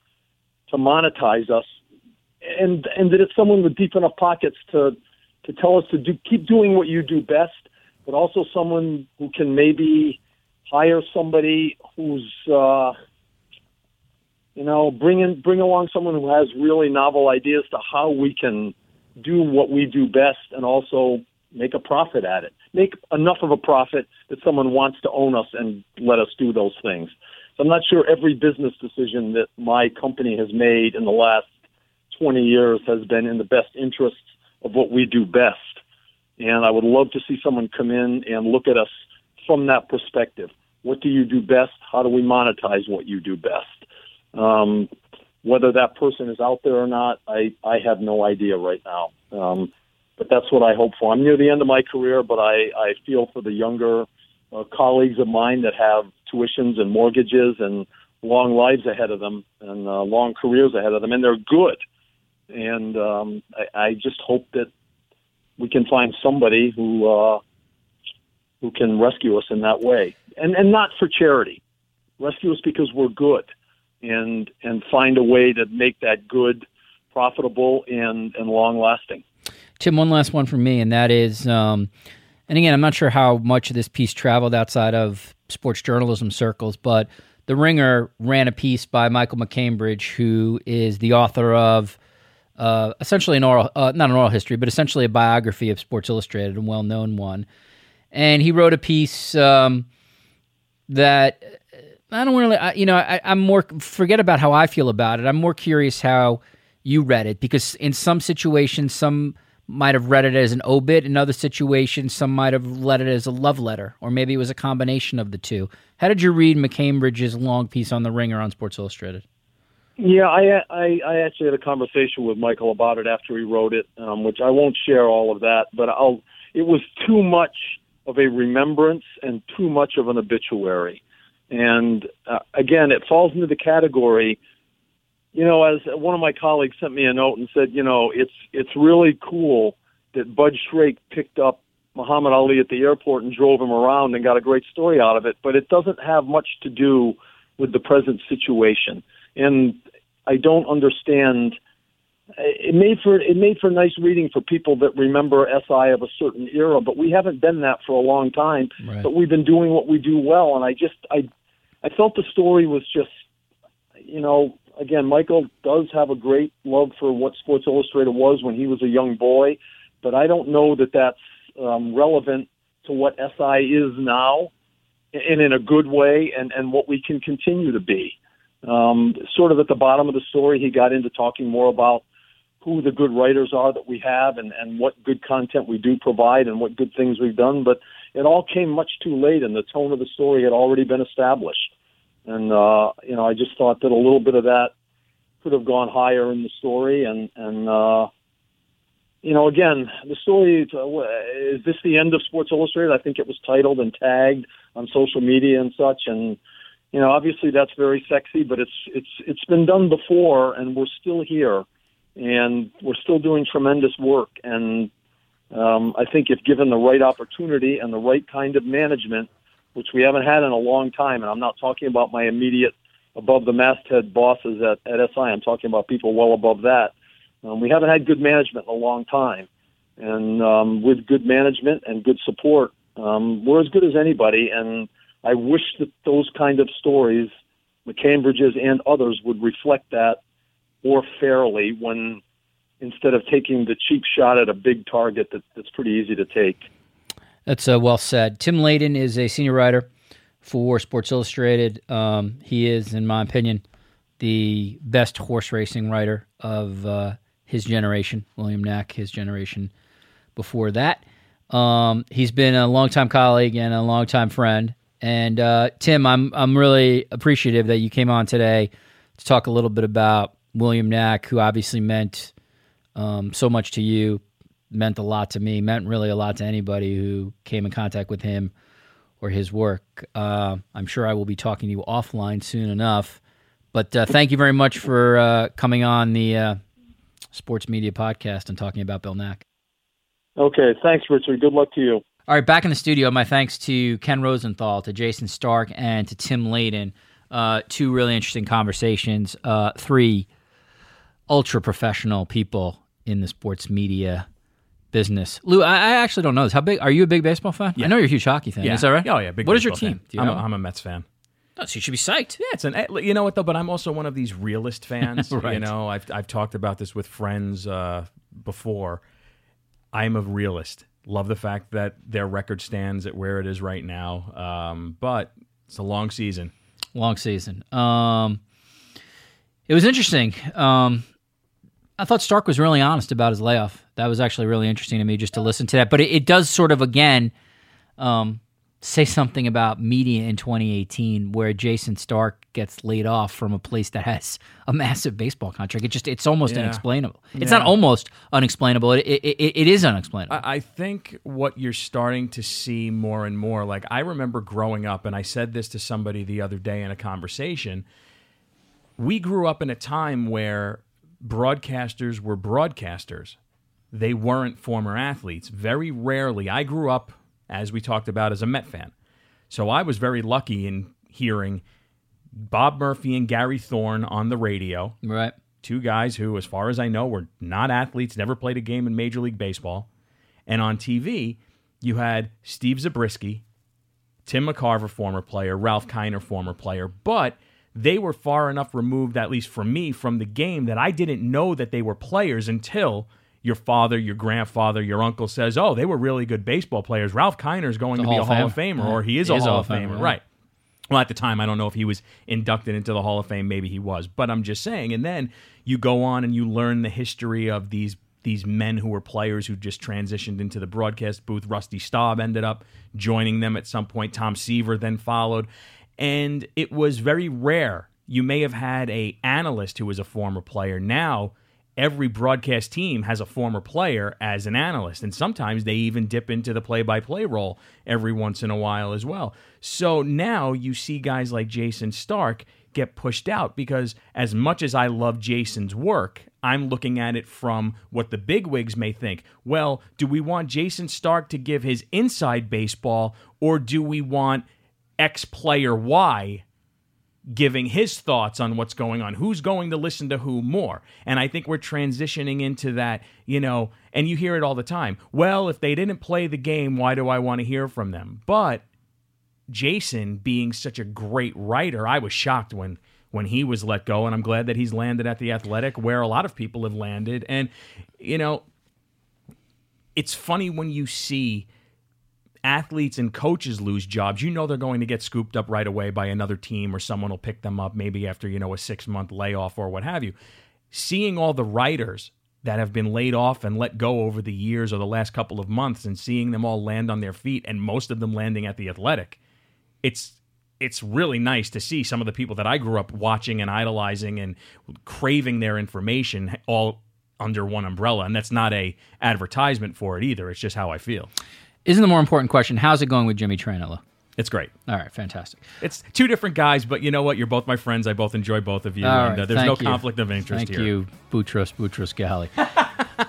to monetize us, and and that it's someone with deep enough pockets to to tell us to do keep doing what you do best, but also someone who can maybe hire somebody who's uh, you know bring in bring along someone who has really novel ideas to how we can do what we do best and also make a profit at it. Make enough of a profit that someone wants to own us and let us do those things. So i'm not sure every business decision that my company has made in the last 20 years has been in the best interests of what we do best. And i would love to see someone come in and look at us from that perspective. What do you do best? How do we monetize what you do best? Um, whether that person is out there or not, I, I have no idea right now. Um, but that's what I hope for. I'm near the end of my career, but I, I feel for the younger uh, colleagues of mine that have tuitions and mortgages and long lives ahead of them and uh, long careers ahead of them, and they're good. And um, I, I just hope that we can find somebody who uh, who can rescue us in that way, and and not for charity. Rescue us because we're good, and and find a way to make that good profitable and and long lasting. Tim, one last one from me, and that is, um, and again, I'm not sure how much of this piece traveled outside of sports journalism circles, but the Ringer ran a piece by Michael MacCambridge, who is the author of uh, essentially an oral, uh, not an oral history, but essentially a biography of Sports Illustrated, a well known one and he wrote a piece um, that I don't really, you know, I, I'm more forget about how I feel about it. I'm more curious how you read it because in some situations, some might have read it as an obit. In other situations, some might have read it as a love letter, or maybe it was a combination of the two. How did you read MacCambridge's long piece on the Ringer on Sports Illustrated? Yeah, I, I I actually had a conversation with Michael about it after he wrote it, um, which I won't share all of that, but I'll it was too much of a remembrance and too much of an obituary. And uh, again, it falls into the category. You know, as one of my colleagues sent me a note and said, you know, it's it's really cool that Bud Shrake picked up Muhammad Ali at the airport and drove him around and got a great story out of it, but it doesn't have much to do with the present situation. And I don't understand. It made for it made for nice reading for people that remember SI of a certain era, but we haven't been that for a long time. Right. But we've been doing what we do well, and I just I I felt the story was just you know again Michael does have a great love for what Sports Illustrated was when he was a young boy, but I don't know that that's um, relevant to what SI is now, and in a good way, and and what we can continue to be. Um, sort of at the bottom of the story, he got into talking more about who the good writers are that we have and, and what good content we do provide and what good things we've done. But it all came much too late, and the tone of the story had already been established. And, uh, you know, I just thought that a little bit of that could have gone higher in the story. And, and uh, you know, again, the story is this the end of Sports Illustrated? I think it was titled and tagged on social media and such. And, you know, obviously that's very sexy, but it's it's it's been done before, and we're still here, and we're still doing tremendous work. And um, I think if given the right opportunity and the right kind of management, which we haven't had in a long time, and I'm not talking about my immediate above the masthead bosses at, at SI. I'm talking about people well above that. Um, we haven't had good management in a long time, and um, with good management and good support, um, we're as good as anybody. And I wish that those kind of stories, the Cambridges and others, would reflect that more fairly when instead of taking the cheap shot at a big target that, that's pretty easy to take. That's uh, well said. Tim Layden is a senior writer for Sports Illustrated. Um, he is, in my opinion, the best horse racing writer of uh, his generation. William Nack, his generation before that. Um, he's been a longtime colleague and a longtime friend. And uh, Tim, I'm I'm really appreciative that you came on today to talk a little bit about William Nack, who obviously meant um, so much to you, meant a lot to me, meant really a lot to anybody who came in contact with him or his work. Uh, I'm sure I will be talking to you offline soon enough. But uh, thank you very much for uh, coming on the uh, Sports Media Podcast and talking about Bill Nack. Okay, thanks, Richard. Good luck to you. All right, back in the studio. My thanks to Ken Rosenthal, to Jayson Stark, and to Tim Layden. Uh, two really interesting conversations. Uh, three ultra professional people in the sports media business. Lou, I, I, actually don't know this. How big are you? A big baseball fan? Yeah. I know you're a huge hockey fan. Yeah. Is that right? Oh yeah. Big what is your team? Do you I'm, know? a, I'm a Mets fan. Oh, so you should be psyched. Yeah, it's an eh, you know what though, but I'm also one of these realist [laughs] fans. Right. You know, I've I've talked about this with friends uh, before. I'm a realist. Love the fact that their record stands at where it is right now, um, but it's a long season. Long season. Um, it was interesting. Um, I thought Stark was really honest about his layoff. That was actually really interesting to me just to listen to that. But it, it does sort of again um, say something about media in 2018, where Jayson Stark gets laid off from a place that has a massive baseball contract. It just it's almost Yeah. unexplainable. It's Yeah. not almost unexplainable. It it, it, it is unexplainable. I I think what you're starting to see more and more, like I remember growing up, and I said this to somebody the other day in a conversation. We grew up in a time where broadcasters were broadcasters, they weren't former athletes. Very rarely, I grew up, as we talked about, as a Met fan. So I was very lucky in hearing Bob Murphy and Gary Thorne on the radio right. two guys who, as far as I know, were not athletes, never played a game in Major League Baseball. And on TV, you had Steve Zabriskie, Tim McCarver, former player, Ralph Kiner, former player, but they were far enough removed, at least for me, from the game that I didn't know that they were players until your father, your grandfather, your uncle says, "Oh, they were really good baseball players." Ralph Kiner is going to be a Hall of Famer, Yeah. or he is He a is Hall of Famer, yeah. right? Well, at the time, I don't know if he was inducted into the Hall of Fame. Maybe he was, but I'm just saying. And then you go on and you learn the history of these these men who were players who just transitioned into the broadcast booth. Rusty Staub ended up joining them at some point. Tom Seaver then followed, and it was very rare. You may have had a analyst who was a former player. Now every broadcast team has a former player as an analyst, and sometimes they even dip into the play by play role every once in a while as well. So now you see guys like Jayson Stark get pushed out because, as much as I love Jayson's work, I'm looking at it from what the bigwigs may think. Well, do we want Jayson Stark to give his inside baseball, or do we want X player Y giving his thoughts on what's going on. Who's going to listen to who more? And I think we're transitioning into that, you know, and you hear it all the time. Well, if they didn't play the game, why do I want to hear from them? But Jayson being such a great writer, I was shocked when when he was let go and I'm glad that he's landed at the Athletic where a lot of people have landed and you know it's funny when you see athletes and coaches lose jobs, you know they're going to get scooped up right away by another team or someone will pick them up maybe after, you know, a 6-month layoff or what have you. Seeing all the writers that have been laid off and let go over the years or the last couple of months and seeing them all land on their feet and most of them landing at the Athletic. It's it's really nice to see some of the people that I grew up watching and idolizing and craving their information all under one umbrella and that's not a advertisement for it either it's just how I feel. Isn't the more important question? How's it going with Jimmy Traina? It's great. All right, fantastic. It's two different guys, but you know what? You're both my friends. I both enjoy both of you, All and right, uh, there's no you. conflict of interest here. Thank here. you, Boutros Boutros Ghali.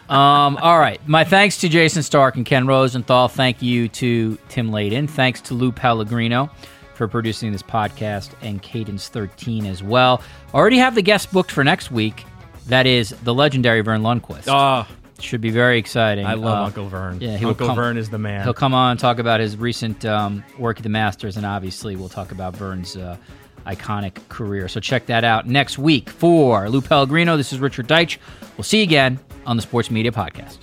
[laughs] um, all right. My thanks to Jayson Stark and Ken Rosenthal. Thank you to Tim Layden. Thanks to Lou Pellegrino for producing this podcast and Cadence 13 as well. Already have the guest booked for next week. That is the legendary Verne Lundquist. Oh, Should be very exciting. I love Uh, Uncle Verne. yeah, Uncle come- Verne is the man. He'll come on and talk about his recent um, work at the Masters, and obviously we'll talk about Verne's uh, iconic career. So check that out next week for Lou Pellegrino. This is Richard Deitch. We'll see you again on the Sports Media Podcast.